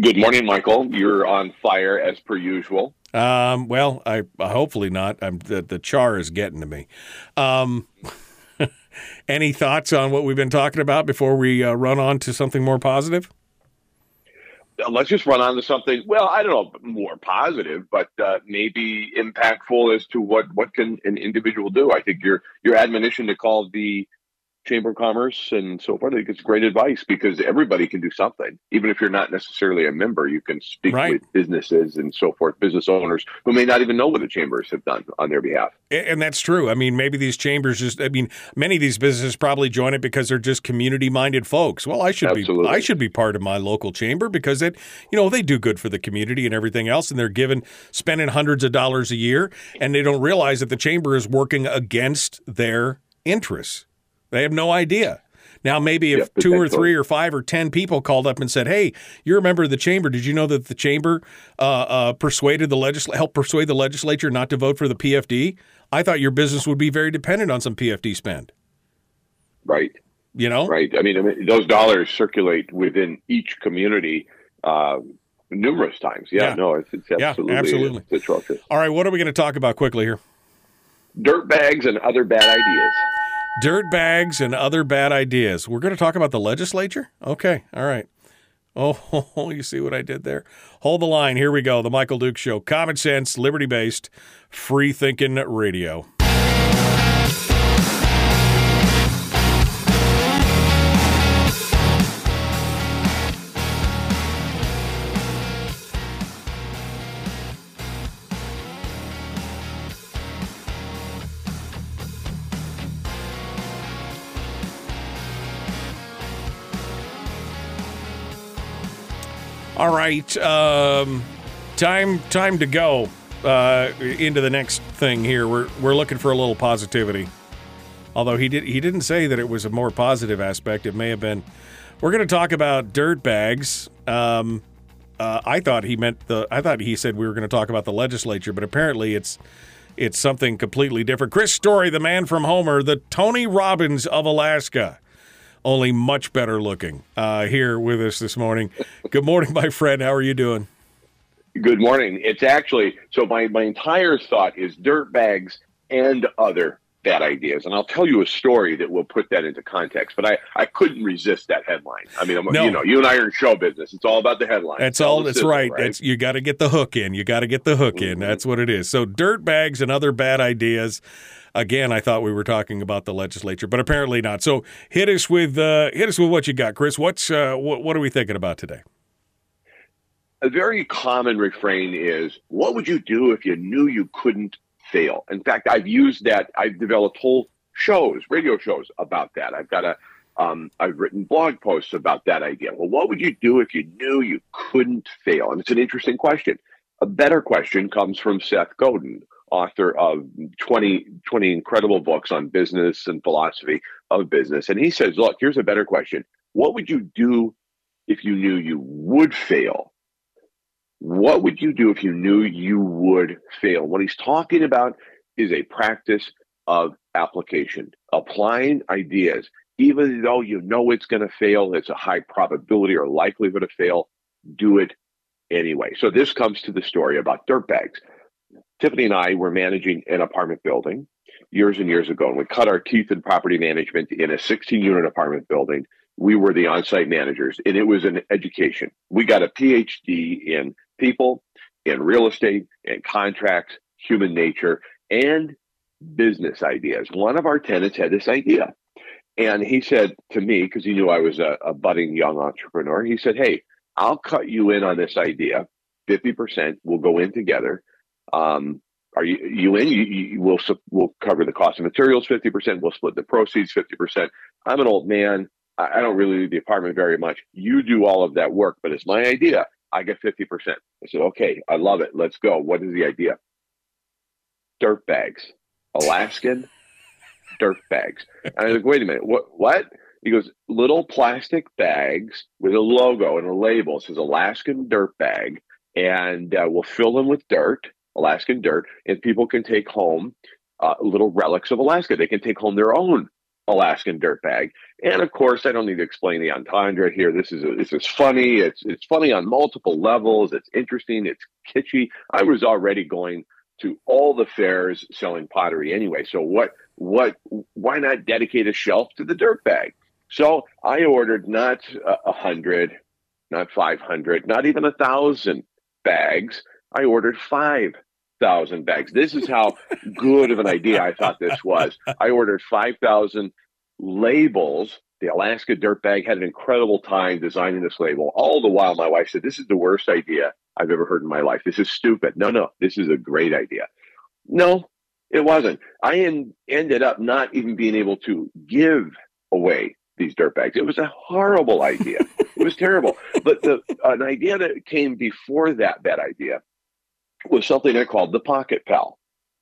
Good morning, Michael. You're on fire as per usual. Um, well, I hopefully not. I'm the, the char is getting to me. Um, (laughs) any thoughts on what we've been talking about before we uh, run on to something more positive? Let's just run on to something. Well, I don't know, more positive, but uh, maybe impactful as to what what can an individual do. I think your your admonition to call the Chamber of Commerce and so forth. I think it's great advice because everybody can do something. Even if you're not necessarily a member, you can speak right. with businesses and so forth, business owners who may not even know what the chambers have done on their behalf. And that's true. I mean, maybe these chambers just I mean, many of these businesses probably join it because they're just community minded folks. Well, I should Absolutely. be I should be part of my local chamber because it you know, they do good for the community and everything else and they're given spending hundreds of dollars a year and they don't realize that the chamber is working against their interests. They have no idea. Now, maybe if Yep, two or three or five or ten people called up and said, "Hey, you're a member of the chamber. Did you know that the chamber uh, uh, persuaded the legisl- helped persuade the legislature not to vote for the PFD?" I thought your business would be very dependent on some PFD spend. Right. You know, Right. I mean, I mean those dollars circulate within each community uh, numerous times. Yeah, Yeah. no, it's, it's Yeah, absolutely, absolutely. It's atrocious. All right, what are we going to talk about quickly here? Dirt bags and other bad ideas. Dirt bags and other bad ideas. We're going to talk about the legislature? Okay. All right. Oh, (laughs) you see what I did there? Hold the line. Here we go. The Michael Duke Show. Common sense, liberty based, free thinking radio. All right, um, time time to go uh, into the next thing here. We're we're looking for a little positivity. Although he did he didn't say that it was a more positive aspect. It may have been. We're going to talk about dirt bags. Um, uh, I thought he meant the. I thought he said we were going to talk about the legislature, but apparently it's it's something completely different. Chris Story, the man from Homer, the Tony Robbins of Alaska only much better looking, uh, here with us this morning. Good morning, my friend. How are you doing? Good morning. It's actually so my my entire thought is dirt bags and other bad ideas, and I'll tell you a story that will put that into context. But I I couldn't resist that headline. I mean, I'm, No. you know, you and I are in show business. It's all about the headline. That's all. That's sizzle, right. That's you got to get the hook in. You got to get the hook in. That's what it is. So, dirt bags and other bad ideas. Again, I thought we were talking about the legislature, but apparently not. So, hit us with uh, hit us with what you got, Chris. What's uh, what, what are we thinking about today? a very common refrain is what would you do if you knew you couldn't fail in fact i've used that i've developed whole shows radio shows about that i've got a um, i've written blog posts about that idea well what would you do if you knew you couldn't fail and it's an interesting question a better question comes from seth godin author of 20, 20 incredible books on business and philosophy of business and he says look here's a better question what would you do if you knew you would fail what would you do if you knew you would fail? What he's talking about is a practice of application, applying ideas, even though you know it's going to fail, it's a high probability or likelihood of fail, do it anyway. So this comes to the story about dirt bags. Tiffany and I were managing an apartment building years and years ago, and we cut our teeth in property management in a 16 unit apartment building. We were the on site managers, and it was an education. We got a PhD in people, in real estate, in contracts, human nature, and business ideas. One of our tenants had this idea. And he said to me, because he knew I was a, a budding young entrepreneur, he said, Hey, I'll cut you in on this idea. 50%. We'll go in together. Um, are you, you in? You, you, we'll, we'll cover the cost of materials 50%. We'll split the proceeds 50%. I'm an old man. I, I don't really leave the apartment very much. You do all of that work, but it's my idea. I get 50%. I said, okay, I love it. Let's go. What is the idea? Dirt bags, Alaskan (laughs) dirt bags. And I was like, wait a minute, what? What? He goes, little plastic bags with a logo and a label. It says Alaskan dirt bag. And uh, we'll fill them with dirt, Alaskan dirt, and people can take home uh, little relics of Alaska. They can take home their own Alaskan dirt bag. And of course, I don't need to explain the entendre here. This is this is funny. It's it's funny on multiple levels. It's interesting. It's kitschy. I was already going to all the fairs selling pottery anyway. So what what why not dedicate a shelf to the dirt bag? So I ordered not a hundred, not five hundred, not even a thousand bags. I ordered five thousand bags. This is how good of an idea I thought this was. I ordered five thousand labels. The Alaska Dirt Bag had an incredible time designing this label. All the while, my wife said, "This is the worst idea I've ever heard in my life. This is stupid." No, no, this is a great idea. No, it wasn't. I en- ended up not even being able to give away these dirt bags. It was a horrible idea. it was terrible. But the an idea that came before that bad idea was something they called the Pocket Pal.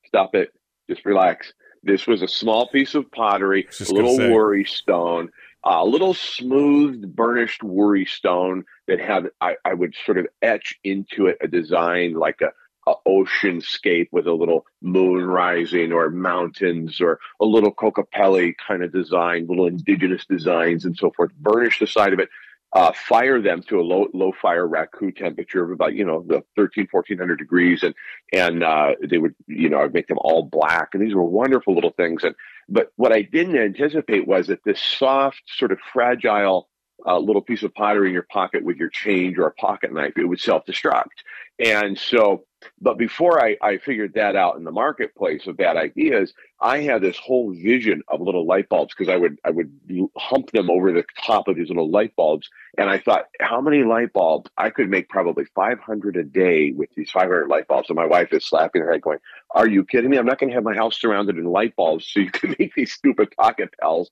Stop it. Just relax. This was a small piece of pottery, a little worry stone, a little smooth burnished worry stone that had I, I would sort of etch into it a design like a a ocean scape with a little moon rising or mountains or a little Kokopelli kind of design, little indigenous designs and so forth. Burnish the side of it, uh, fire them to a low low fire raku temperature of about you know the 13 1400 degrees and and uh, they would you know I'd make them all black and these were wonderful little things and but what I didn't anticipate was that this soft sort of fragile uh, little piece of pottery in your pocket with your change or a pocket knife it would self destruct and so but before I, I figured that out in the marketplace of bad ideas, I had this whole vision of little light bulbs because I would I would hump them over the top of these little light bulbs, and I thought, how many light bulbs I could make probably 500 a day with these 500 light bulbs. And my wife is slapping her head, going, "Are you kidding me? I'm not going to have my house surrounded in light bulbs so you can (laughs) make these stupid pocket pals."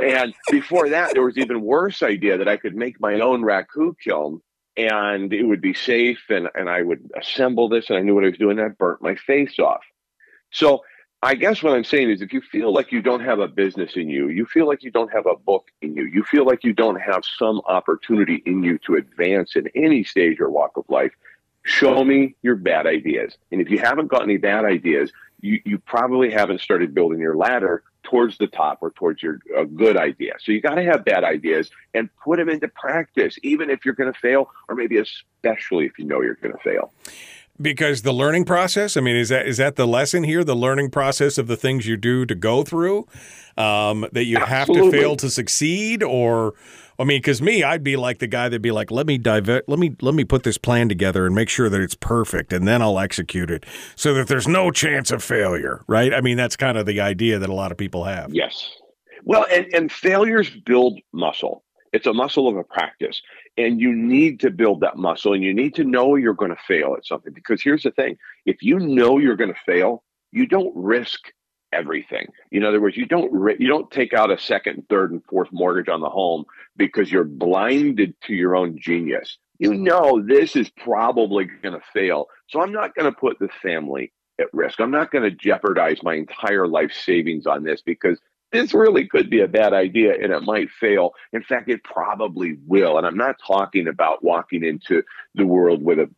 And before that, there was even worse idea that I could make my own raku kiln and it would be safe and, and I would assemble this and I knew what I was doing. That burnt my face off. So I guess what I'm saying is if you feel like you don't have a business in you, you feel like you don't have a book in you, you feel like you don't have some opportunity in you to advance in any stage or walk of life, show me your bad ideas. And if you haven't got any bad ideas, you, you probably haven't started building your ladder towards the top or towards your a good idea. So you got to have bad ideas and put them into practice, even if you're going to fail, or maybe especially if you know you're going to fail. Because the learning process, I mean, is that is that the lesson here? The learning process of the things you do to go through um, that you Absolutely. have to fail to succeed, or I mean, because me, I'd be like the guy that'd be like, let me divert, let me let me put this plan together and make sure that it's perfect, and then I'll execute it so that there's no chance of failure. Right? I mean, that's kind of the idea that a lot of people have. Yes. Well, and, and failures build muscle. It's a muscle of a practice. And you need to build that muscle and you need to know you're going to fail at something. Because here's the thing if you know you're going to fail, you don't risk everything. In other words, you don't you don't take out a second, third, and fourth mortgage on the home because you're blinded to your own genius. You know this is probably going to fail, so I'm not going to put the family at risk. I'm not going to jeopardize my entire life savings on this because this really could be a bad idea and it might fail. In fact, it probably will. And I'm not talking about walking into the world with a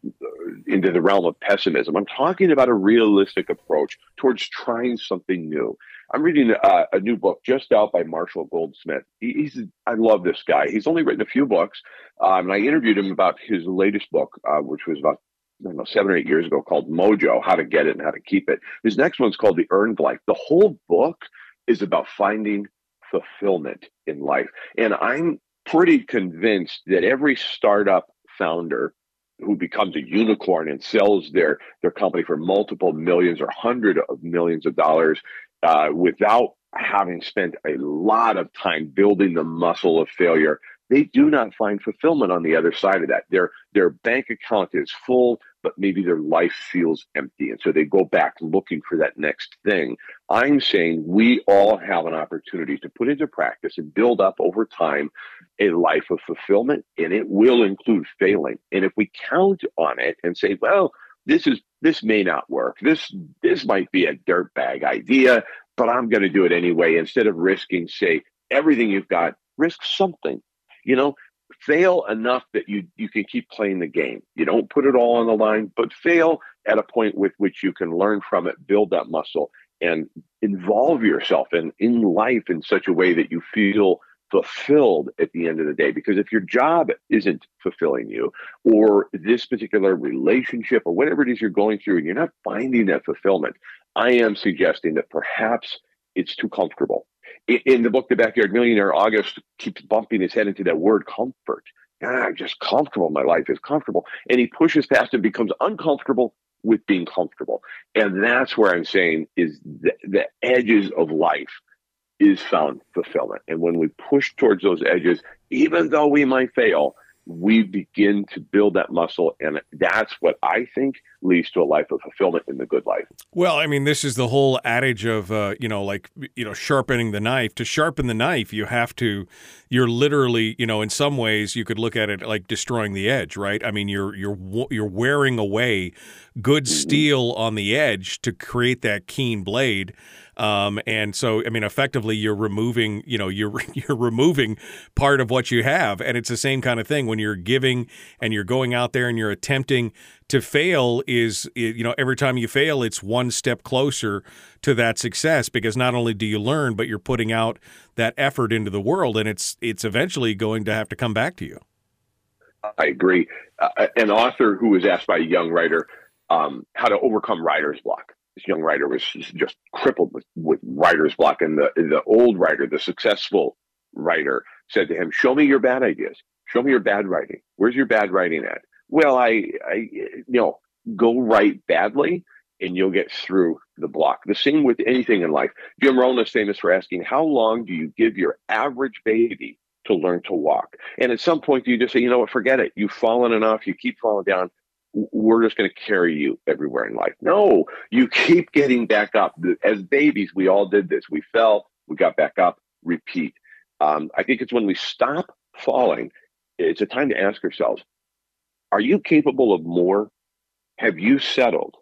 into the realm of pessimism. I'm talking about a realistic approach towards trying something new. I'm reading a, a new book just out by Marshall Goldsmith. He, he's I love this guy. He's only written a few books, um, and I interviewed him about his latest book, uh, which was about I don't know, seven or eight years ago called Mojo, How to Get It and How to Keep It. His next one's called The Earned Life. The whole book is about finding fulfillment in life. And I'm pretty convinced that every startup founder who becomes a unicorn and sells their their company for multiple millions or hundred of millions of dollars uh, without having spent a lot of time building the muscle of failure they do not find fulfillment on the other side of that. Their their bank account is full, but maybe their life feels empty. And so they go back looking for that next thing. I'm saying we all have an opportunity to put into practice and build up over time a life of fulfillment, and it will include failing. And if we count on it and say, well, this is this may not work. This this might be a dirtbag idea, but I'm going to do it anyway. Instead of risking, say, everything you've got, risk something you know, fail enough that you you can keep playing the game. You don't put it all on the line, but fail at a point with which you can learn from it, build that muscle, and involve yourself in in life in such a way that you feel fulfilled at the end of the day because if your job isn't fulfilling you or this particular relationship or whatever it is you're going through and you're not finding that fulfillment i am suggesting that perhaps it's too comfortable in, the book the backyard millionaire august keeps bumping his head into that word comfort. I'm just comfortable. My life is comfortable. And he pushes past and becomes uncomfortable with being comfortable. And that's where i'm saying is the, the edges of life is found fulfillment. And when we push towards those edges, even though we might fail, we begin to build that muscle. And that's what I think leads to a life of fulfillment in the good life. Well, I mean, this is the whole adage of, uh, you know, like, you know, sharpening the knife. To sharpen the knife, you have to, you're literally, you know, in some ways you could look at it like destroying the edge, right? I mean, you're, you're, you're wearing away good mm-hmm. steel on the edge to create that keen blade. Um, and so, I mean, effectively, you're removing, you know, you're (laughs) you're removing part of what you have, and it's the same kind of thing when you're giving and you're going out there and you're attempting to fail. Is you know, every time you fail, it's one step closer to that success because not only do you learn, but you're putting out that effort into the world, and it's it's eventually going to have to come back to you. I agree. Uh, an author who was asked by a young writer um, how to overcome writer's block this young writer was just crippled with, with writer's block. And the, the old writer, the successful writer, said to him, Show me your bad ideas. Show me your bad writing. Where's your bad writing at? Well, I, I you know, go write badly and you'll get through the block. The same with anything in life. Jim Rohn is famous for asking, How long do you give your average baby to learn to walk? And at some point, you just say, You know what, forget it. You've fallen enough. You keep falling down we're just going to carry you everywhere in life. No, you keep getting back up. As babies, we all did this. We fell, we got back up, repeat. Um, I think it's when we stop falling, it's a time to ask ourselves Are you capable of more? Have you settled?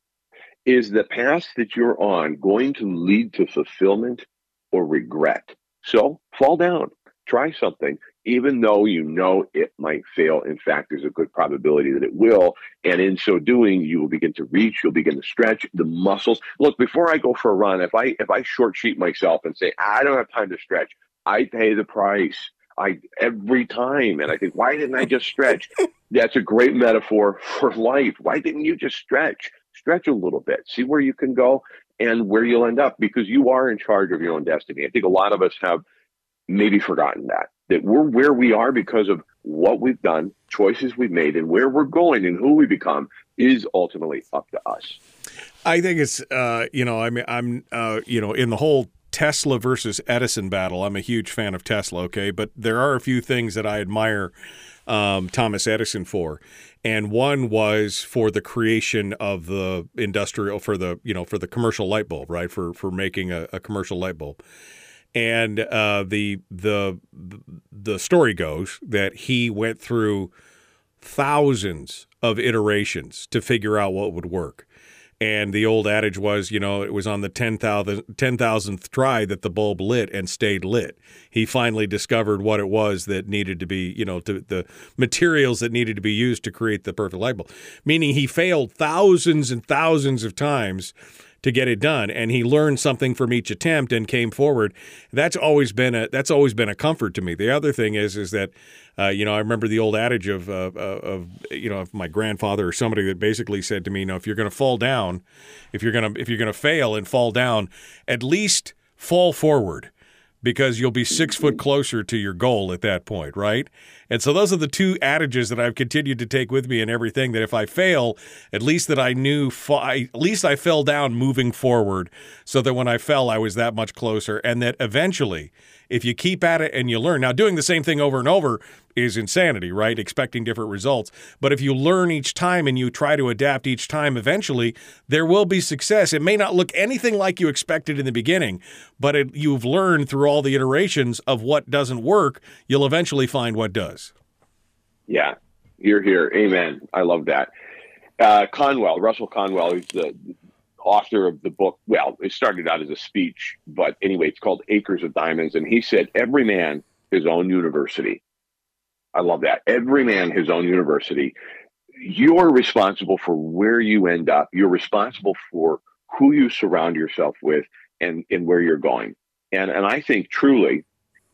Is the path that you're on going to lead to fulfillment or regret? So fall down, try something, even though you know it might fail. In fact, there's a good probability that it will. And in so doing, you will begin to reach, you'll begin to stretch the muscles. Look, before I go for a run, if I if I short sheet myself and say, I don't have time to stretch, I pay the price. I every time. And I think, why didn't I just stretch? (laughs) That's a great metaphor for life. Why didn't you just stretch? Stretch a little bit, see where you can go and where you'll end up because you are in charge of your own destiny. I think a lot of us have maybe forgotten that that we're where we are because of what we've done, choices we've made, and where we're going and who we become is ultimately up to us. I think it's uh, you know I mean I'm uh, you know in the whole Tesla versus Edison battle. I'm a huge fan of Tesla. Okay, but there are a few things that I admire um, Thomas Edison for, and one was for the creation of the industrial for the you know for the commercial light bulb, right? For for making a, a commercial light bulb and uh, the the the story goes that he went through thousands of iterations to figure out what would work. And the old adage was, you know, it was on the 10,000th 10, try that the bulb lit and stayed lit. He finally discovered what it was that needed to be, you know, to, the materials that needed to be used to create the perfect light bulb. Meaning he failed thousands and thousands of times to get it done. And he learned something from each attempt and came forward. That's always been a that's always been a comfort to me. The other thing is is that uh, you know i remember the old adage of, uh, of you know of my grandfather or somebody that basically said to me you know if you're going to fall down if you're going to if you're going to fail and fall down at least fall forward because you'll be six foot closer to your goal at that point, right? And so those are the two adages that I've continued to take with me in everything. That if I fail, at least that I knew, at least I fell down moving forward, so that when I fell, I was that much closer, and that eventually, if you keep at it and you learn, now doing the same thing over and over is insanity, right? Expecting different results. But if you learn each time and you try to adapt each time, eventually there will be success. It may not look anything like you expected in the beginning, but it, you've learned through all the iterations of what doesn't work, you'll eventually find what does. Yeah, you're here. Amen. I love that. Uh, Conwell, Russell Conwell, he's the author of the book. Well, it started out as a speech, but anyway, it's called Acres of Diamonds. And he said, Every man his own university. I love that. Every man his own university. You're responsible for where you end up. You're responsible for who you surround yourself with. and and where you're going. And and I think truly,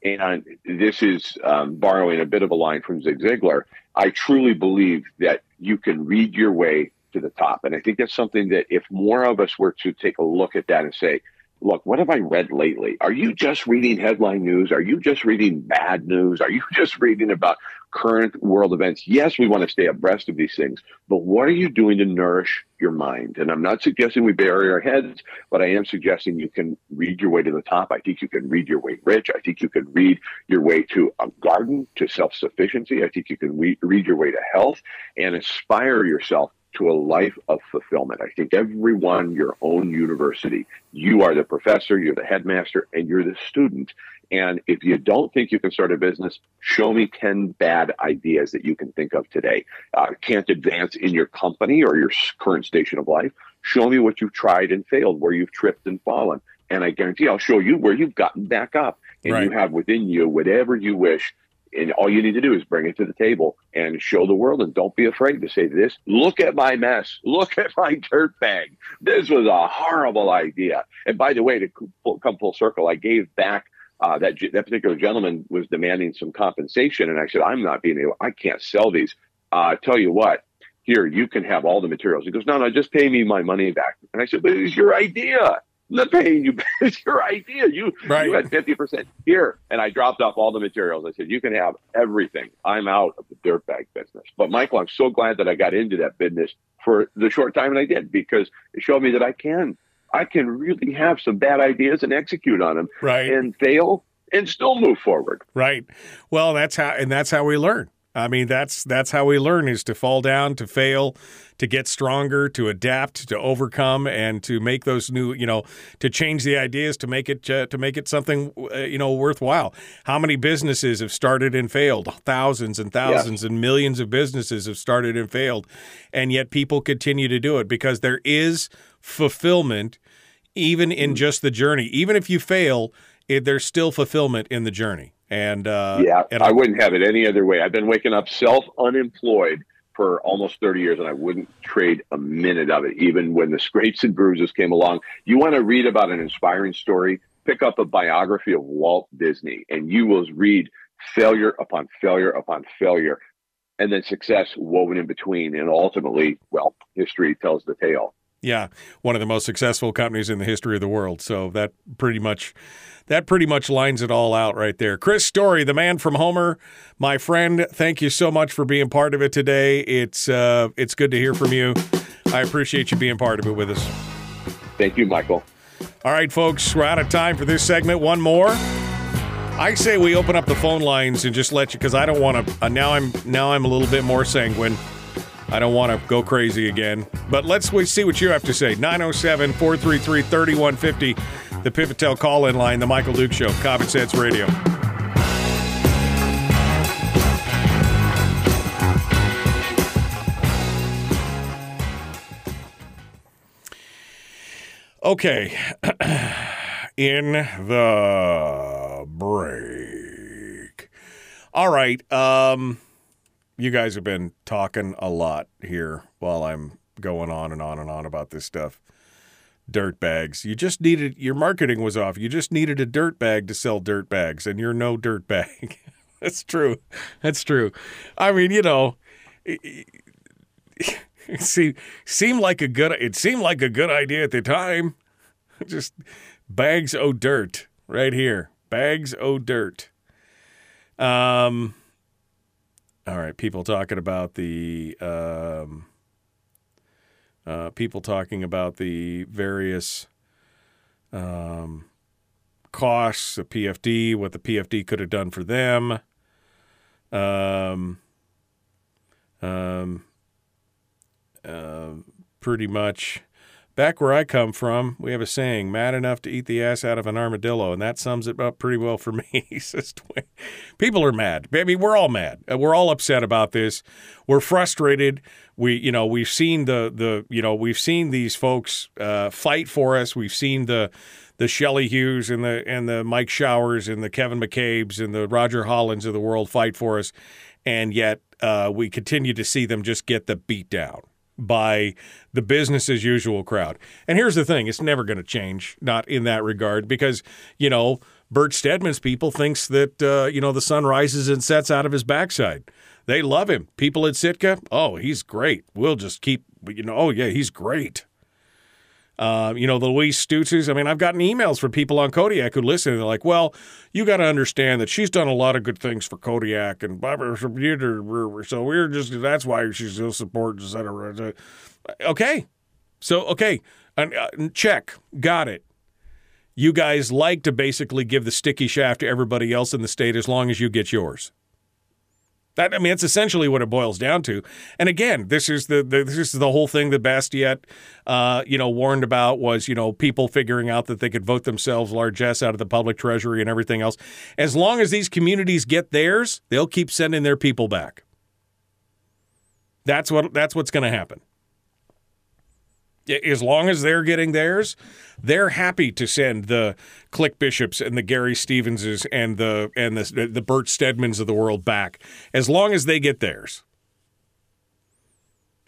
and this is um, borrowing a bit of a line from Zig Ziglar. I truly believe that you can read your way to the top, and I think that's something that if more of us were to take a look at that and say, look, what have I read lately? Are you just reading headline news? Are you just reading bad news? Are you (laughs) just reading about current world events? Yes, we want to stay abreast of these things, but what are you doing to nourish your mind? And I'm not suggesting we bury our heads, but I am suggesting you can read your way to the top. I think you can read your way rich. I think you can read your way to a garden, to self sufficiency. I think you can re- read your way to health and inspire yourself to a life of fulfillment. I think everyone, your own university, you are the professor, you're the headmaster, and you're the student. And if you don't think you can start a business, show me 10 bad ideas that you can think of today. Uh, can't advance in your company or your current station of life. Show me what you've tried and failed, where you've tripped and fallen. And I guarantee I'll show you where you've gotten back up. And Right. you have within you whatever you wish and all you need to do is bring it to the table and show the world and don't be afraid to say this look at my mess. (laughs) Look at my dirt bag this was a horrible idea. And by the way to come full circle i gave back uh, that that particular gentleman was demanding some compensation and i said i'm not being able i can't sell these. Uh, tell you what here you can have all the materials. He goes no no just pay me my money back. And i said but it's your idea I'm not paying you. (laughs) It's your idea. You Right. you had fifty percent here, and I dropped off all the materials. I said you can have everything. I'm out of the dirt bag business. But Michael, I'm so glad that I got into that business for the short time that I did because it showed me that I can. I can really have some bad ideas and execute on them, Right. and fail and still move forward. Right. Well, that's how, and that's how we learn. I mean, that's that's how we learn is to fall down, to fail, to get stronger, to adapt, to overcome, and to make those new, you know, to change the ideas, to make it uh, to make it something, uh, you know, worthwhile. How many businesses have started and failed? Thousands and thousands and millions of businesses have started and failed, and yet people continue to do it because there is fulfillment even in just the journey. Even if you fail, it, there's still fulfillment in the journey. And uh, yeah, and I wouldn't have it any other way. I've been waking up self unemployed for almost 30 years and I wouldn't trade a minute of it, even when the scrapes and bruises came along. You want to read about an inspiring story? Pick up a biography of Walt Disney and you will read failure upon failure upon failure and then success woven in between. And ultimately, well, history tells the tale. Yeah, one of the most successful companies in the history of the world. So that pretty much that pretty much lines it all out right there. Chris Story, the man from Homer, my friend, thank you so much for being part of it today. It's uh it's good to hear from you. I appreciate you being part of it with us. Thank you, Michael. All right, folks, we're out of time for this segment. One more. I say we open up the phone lines and just let you because I don't want to. Uh, now I'm now I'm a little bit more sanguine. I don't want to go crazy again. But let's see what you have to say. 907 433 3150, the Pivotel call in line, the Michael Dukes Show, Common Sense Radio. Okay. (clears throat) in the break. All right. Um you guys have been talking a lot here while I'm going on and on and on about this stuff. Dirt bags. You just needed your marketing was off. You just needed a dirt bag to sell dirt bags, and you're no dirt bag. (laughs) That's true. That's true. I mean, you know, (laughs) it, seemed, seemed like a good. It seemed like a good idea at the time. (laughs) Just bags o' dirt right here. Bags o' dirt. Um. All right, people talking about the um, uh, people talking about the various um, costs of PFD, what the PFD could have done for them. Um, um, uh, pretty much. Back where I come from, we have a saying, mad enough to eat the ass out of an armadillo, and that sums it up pretty well for (laughs) me. People are mad. I mean, we're all mad. Uh, We're all upset about this. We're frustrated. We, you know, we've seen the the, you know, we've seen these folks uh, fight for us. We've seen the the Shelley Hughes and the and the Mike Showers and the Kevin McCabe's and the Roger Hollands of the world fight for us, and yet uh, we continue to see them just get the beat down by the business as usual crowd. And here's the thing, it's never going to change, not in that regard, because, you know, Bert Stedman's people thinks that, uh, you know, the sun rises and sets out of his backside. They love him. People at Sitka, oh, he's great. We'll just keep, you know, oh, yeah, he's great. Uh, you know, the Louise Stutzes. I mean, I've gotten emails from people on Kodiak who listen and they're like, well, you got to understand that she's done a lot of good things for Kodiak and so we're just, that's why she's so supportive, et cetera. Okay. So, okay. Uh, check. Got it. You guys like to basically give the sticky shaft to everybody else in the state as long as you get yours. That I mean, it's essentially what it boils down to. And again, this is the, the this is the whole thing that Bastiat, uh, you know, warned about was you know people figuring out that they could vote themselves largesse out of the public treasury and everything else. As long as these communities get theirs, they'll keep sending their people back. That's what that's what's going to happen as long as they're getting theirs, they're happy to send the Click Bishops and the Gary Stevenses and the and the the Bert Stedmans of the world back, as long as they get theirs.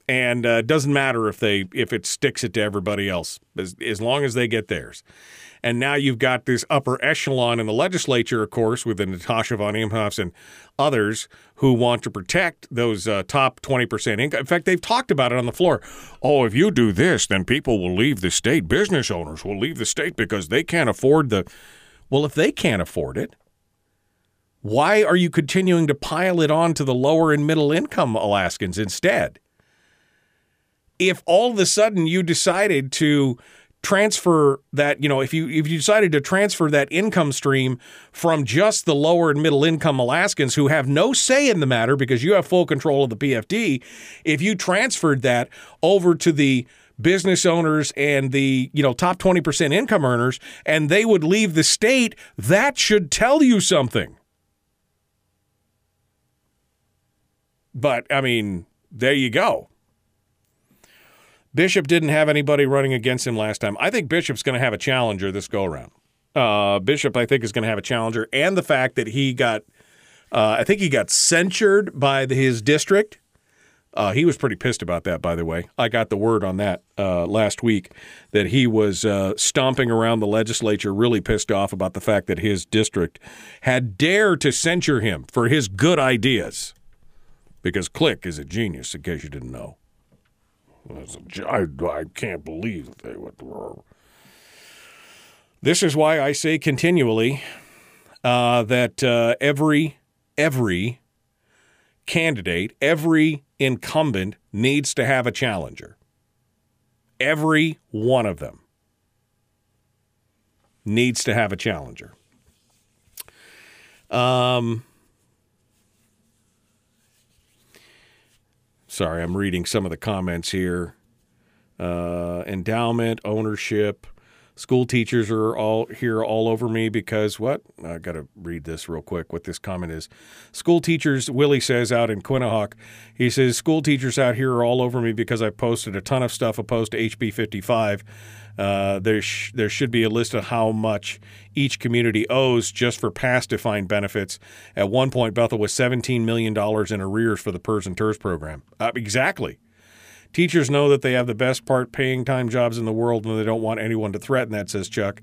And uh, it doesn't matter if they if it sticks it to everybody else, as, as long as they get theirs. And now you've got this upper echelon in the legislature, of course, with the Natasha von Imhofs and others who want to protect those uh, top 20% income. In fact, they've talked about it on the floor. Oh, if you do this, then people will leave the state. Business owners will leave the state because they can't afford the. Well, if they can't afford it, why are you continuing to pile it on to the lower and middle income Alaskans instead? If all of a sudden you decided to transfer that you know if you if you decided to transfer that income stream from just the lower and middle income Alaskans who have no say in the matter because you have full control of the PFD if you transferred that over to the business owners and the you know top 20% income earners and they would leave the state that should tell you something. But i mean there you go Bishop didn't have anybody running against him last time. I think Bishop's going to have a challenger this go around. Uh, Bishop, I think, is going to have a challenger, and the fact that he got, uh, I think he got censured by the, his district. Uh, he was pretty pissed about that, by the way. I got the word on that uh, last week that he was uh, stomping around the legislature, really pissed off about the fact that his district had dared to censure him for his good ideas. Because Click is a genius, in case you didn't know. I, I can't believe that they would. This is why I say continually uh, that uh, every every candidate, every incumbent needs to have a challenger. Every one of them needs to have a challenger. Um, Sorry, I'm reading some of the comments here. Uh, endowment, ownership, school teachers are all here all over me because what? I got to read this real quick. What this comment is: school teachers. Willie says out in Quinhagak, he says school teachers out here are all over me because I posted a ton of stuff opposed to HB 55. Uh, there, sh- there should be a list of how much each community owes just for past defined benefits. At one point, Bethel was $17 million in arrears for the PERS and TERS program. Uh, exactly. Teachers know that they have the best part paying time jobs in the world and they don't want anyone to threaten that, says Chuck.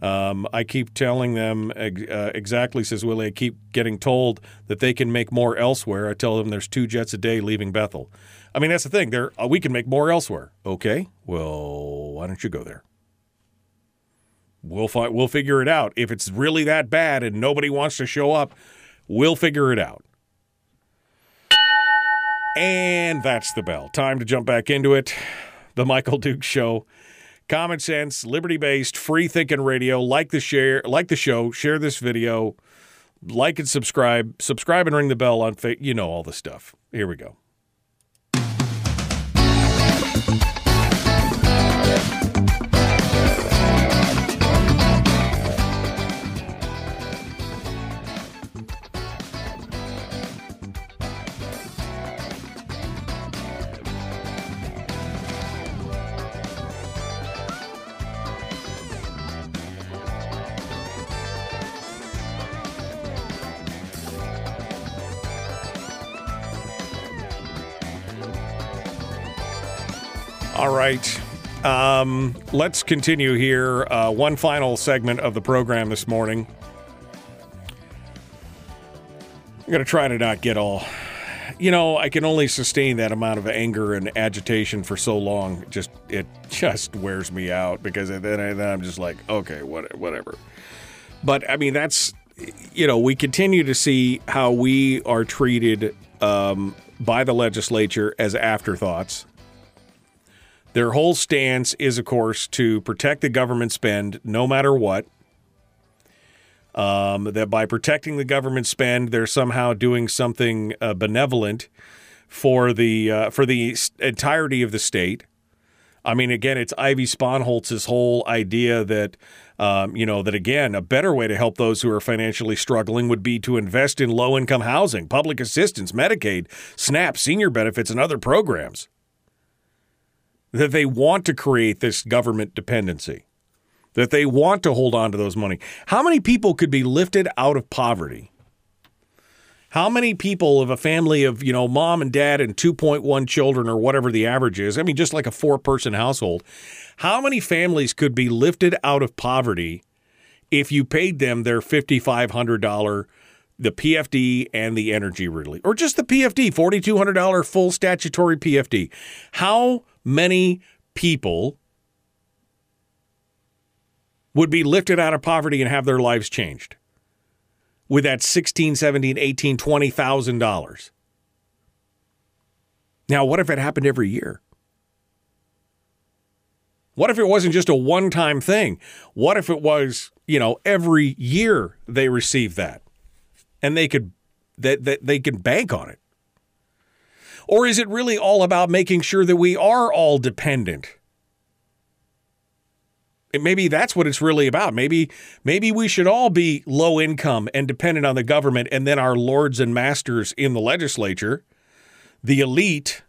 Um, I keep telling them uh, exactly, says Willie. I keep getting told that they can make more elsewhere. I tell them there's two jets a day leaving Bethel. I mean, that's the thing. There, uh, we can make more elsewhere. Okay, well, why don't you go there? We'll find. We'll figure it out. If it's really that bad and nobody wants to show up, we'll figure it out. And that's the bell. Time to jump back into it. The Michael Dukes Show. Common sense, liberty based, free thinking radio. Like the share, like the show. Share this video. Like and subscribe. Subscribe and ring the bell on. Fa- you know all the stuff. Here we go. Right. Um, let's continue here. Uh, one final segment of the program this morning. I'm going to try to not get all. You know, I can only sustain that amount of anger and agitation for so long. Just it just wears me out because then, I, then I'm just like, okay, what, whatever. But I mean, that's you know, we continue to see how we are treated um, by the legislature as afterthoughts. Their whole stance is, of course, to protect the government spend no matter what. Um, that by protecting the government spend, they're somehow doing something uh, benevolent for the uh, for the entirety of the state. I mean, again, it's Ivy Spohnholz's whole idea that, um, you know, that again, a better way to help those who are financially struggling would be to invest in low income housing, public assistance, Medicaid, SNAP, senior benefits, and other programs. That they want to create this government dependency, that they want to hold on to those money. How many people could be lifted out of poverty? How many people of a family of, you know, mom and dad and 2.1 children or whatever the average is, I mean, just like a four person household, how many families could be lifted out of poverty if you paid them their $5,500, the PFD and the energy relief, or just the PFD, $4,200 full statutory PFD? How many people would be lifted out of poverty and have their lives changed? with that 16, 17, 18, 20,000 dollars. Now, what if it happened every year? What if it wasn't just a one-time thing? What if it was, you know, every year they receive that and they could that, that they can bank on it? Or is it really all about making sure that we are all dependent maybe that's what it's really about. Maybe maybe we should all be low income and dependent on the government and then our lords and masters in the legislature, the elite,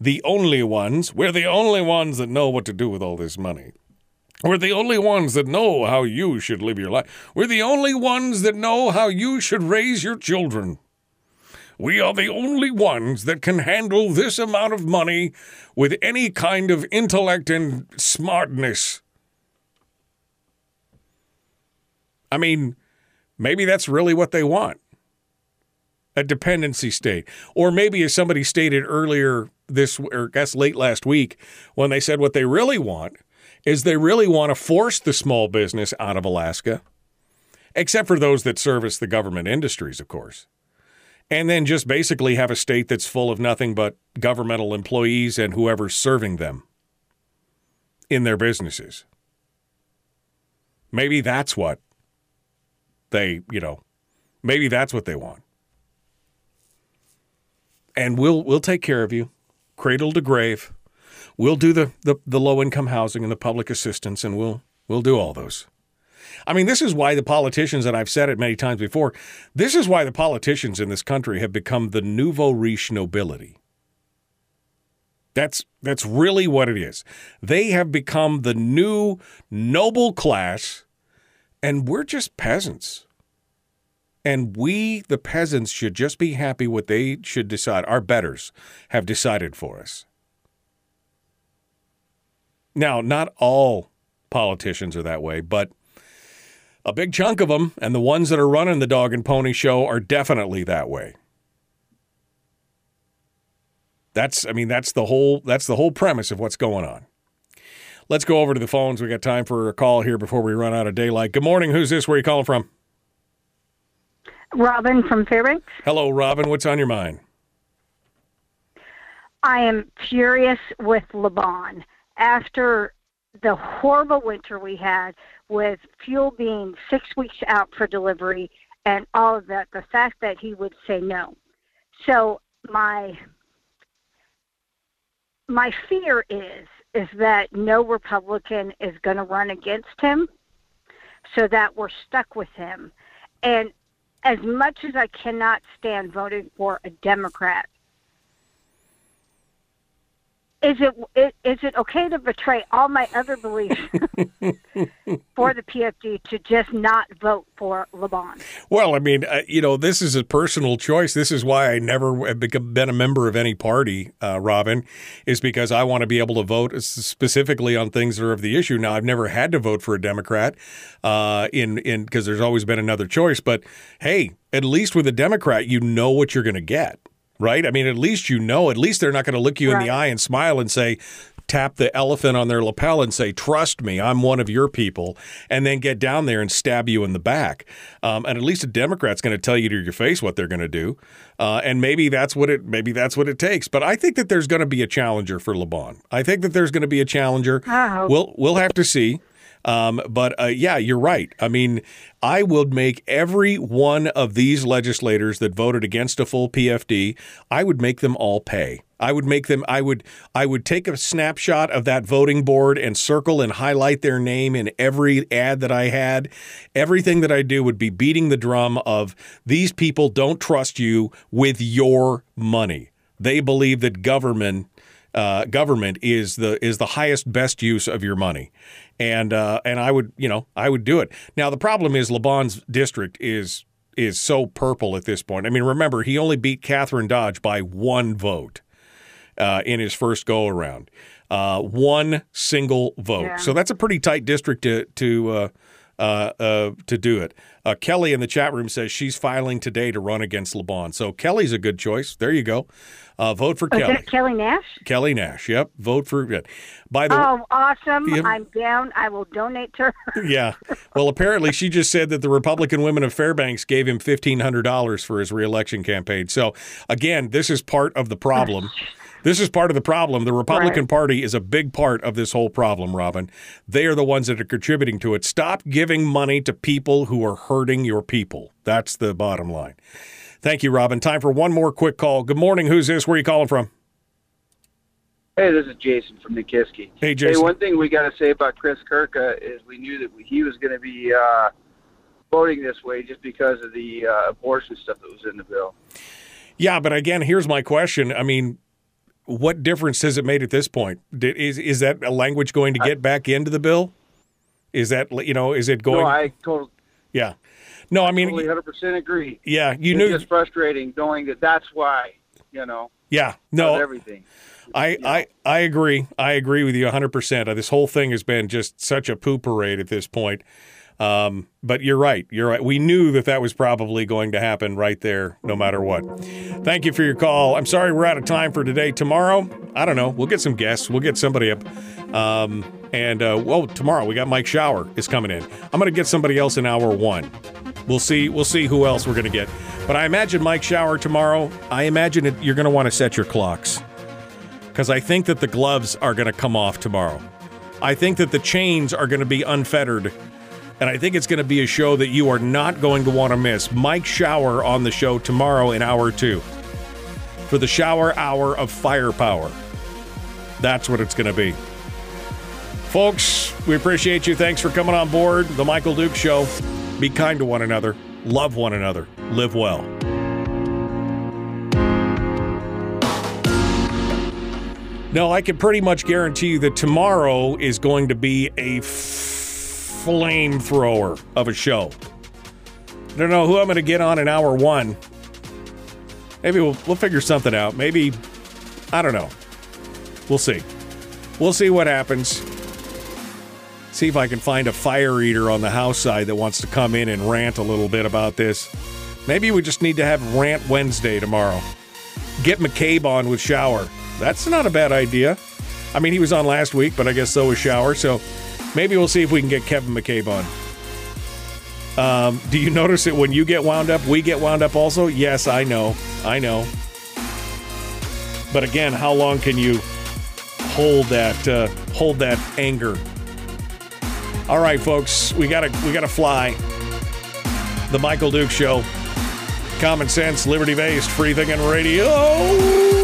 the only ones, we're the only ones that know what to do with all this money. We're the only ones that know how you should live your life. We're the only ones that know how you should raise your children. We are the only ones that can handle this amount of money with any kind of intellect and smartness. I mean, maybe that's really what they want a dependency state. Or maybe, as somebody stated earlier this, or I guess late last week, when they said what they really want is they really want to force the small business out of Alaska, except for those that service the government industries, of course. And then just basically have a state that's full of nothing but governmental employees and whoever's serving them in their businesses. Maybe that's what they, you know, maybe that's what they want. And we'll we'll take care of you, cradle to grave. We'll do the, the, the low income housing and the public assistance, and we'll we'll do all those. I mean, this is why the politicians, and I've said it many times before, this is why the politicians in this country have become the nouveau riche nobility. That's that's really what it is. They have become the new noble class and we're just peasants. And we, the peasants, should just be happy what they should decide, our betters have decided for us. Now, not all politicians are that way, but a big chunk of them, and the ones that are running the dog and pony show, are definitely that way. That's, I mean, that's the whole, that's the whole premise of what's going on. Let's go over to the phones. We got time for a call here before we run out of daylight. Good morning. Who's this? Where are you calling from? Robin from Fairbanks. Hello, Robin. What's on your mind? I am furious with LeBon. After the horrible winter we had with fuel being six weeks out for delivery and all of that, the fact that he would say no. So my my fear is is that no Republican is going to run against him, so that we're stuck with him. And as much as I cannot stand voting for a Democrat, is it is it okay to betray all my other beliefs (laughs) for the PFD to just not vote for LeBon? Well, I mean, uh, you know, this is a personal choice. This is why I never have been a member of any party, uh, Robin, is because I want to be able to vote specifically on things that are of the issue. Now, I've never had to vote for a Democrat uh, in in because there's always been another choice. But hey, at least with a Democrat, you know what you're going to get, right? I mean, at least you know. At least they're not going to look you in the eye and smile and say. Tap the elephant on their lapel and say, "Trust me, I'm one of your people," and then get down there and stab you in the back. Um, and at least a Democrat's going to tell you to your face what they're going to do, uh, and maybe that's what it maybe that's what it takes. But I think that there's going to be a challenger for LeBon. I think that there's going to be a challenger. We'll we'll have to see. Um, but uh, yeah, you're right. I mean, I would make every one of these legislators that voted against a full PFD. I would make them all pay. I would make them. I would. I would take a snapshot of that voting board and circle and highlight their name in every ad that I had. Everything that I do would be beating the drum of these people don't trust you with your money. They believe that government uh, government is the is the highest best use of your money, and uh, and I would you know I would do it. Now the problem is LeBon's district is is so purple at this point. I mean, remember he only beat Kathryn Dodge by one vote uh, in his first go around, uh, one single vote. Yeah. So that's a pretty tight district to to. Uh, uh, uh, to do it. Uh, Kelly in the chat room says she's filing today to run against LeBon. So Kelly's a good choice. There you go. Uh, vote for Oh, Kelly. Kelly Nash? Kelly Nash. Yep. Vote for it. By the Oh, awesome! Yep. I'm down. I will donate to her. (laughs) yeah. Well, apparently she just said that the Republican women of Fairbanks gave him fifteen hundred dollars for his reelection campaign. So again, this is part of the problem. This is part of the problem. The Republican Right. Party is a big part of this whole problem, Robin. They are the ones that are contributing to it. Stop giving money to people who are hurting your people. That's the bottom line. Thank you, Robin. Time for one more quick call. Good morning. Who's this? Where are you calling from? Hey, this is Jason from Nikiski. Hey, Jason. Hey, one thing we got to say about Chris Kurka is we knew that he was going to be uh, voting this way just because of the uh, abortion stuff that was in the bill. Yeah, but again, here's my question. I mean, what difference has it made at this point? Did, is is that a language going to get back into the bill? Is that you know? Is it going? no, I totally, yeah. No, I mean, totally 100% agree. yeah. You it's knew. just frustrating knowing that that's why, you know, yeah. No. everything. I, I, I agree. I agree with you 100%. This whole thing has been just such a poo parade at this point. Um, but you're right. You're right. We knew that that was probably going to happen right there, no matter what. Thank you for your call. I'm sorry we're out of time for today. Tomorrow, I don't know. We'll get some guests. We'll get somebody up. Um, and, uh, well, tomorrow we got Mike Shower is coming in. I'm going to get somebody else in hour one. We'll see. We'll see who else we're going to get. But I imagine Mike Shower tomorrow. I imagine it, you're going to want to set your clocks because I think that the gloves are going to come off tomorrow. I think that the chains are going to be unfettered. And I think it's going to be a show that you are not going to want to miss. Mike Shower on the show tomorrow in hour two for the shower hour of firepower. That's what it's going to be. Folks, we appreciate you. Thanks for coming on board. The Michael Dukes Show. Be kind to one another, love one another, live well. No, I can pretty much guarantee you that tomorrow is going to be a flamethrower of a show. I don't know who I'm going to get on in hour one. Maybe we'll, we'll figure something out. Maybe, I don't know. We'll see. We'll see what happens. See if I can find a fire eater on the house side that wants to come in and rant a little bit about this. Maybe we just need to have Rant Wednesday tomorrow. Get McCabe on with Shower. That's not a bad idea. I mean, he was on last week, but I guess so was Shower. So maybe we'll see if we can get Kevin McCabe on. Um, do you notice that when you get wound up, we get wound up also? Yes, I know. I know. But again, how long can you hold that uh, hold that anger? All right, folks, we gotta we gotta fly. The Michael Dukes Show. Common sense, liberty based, free thinking radio.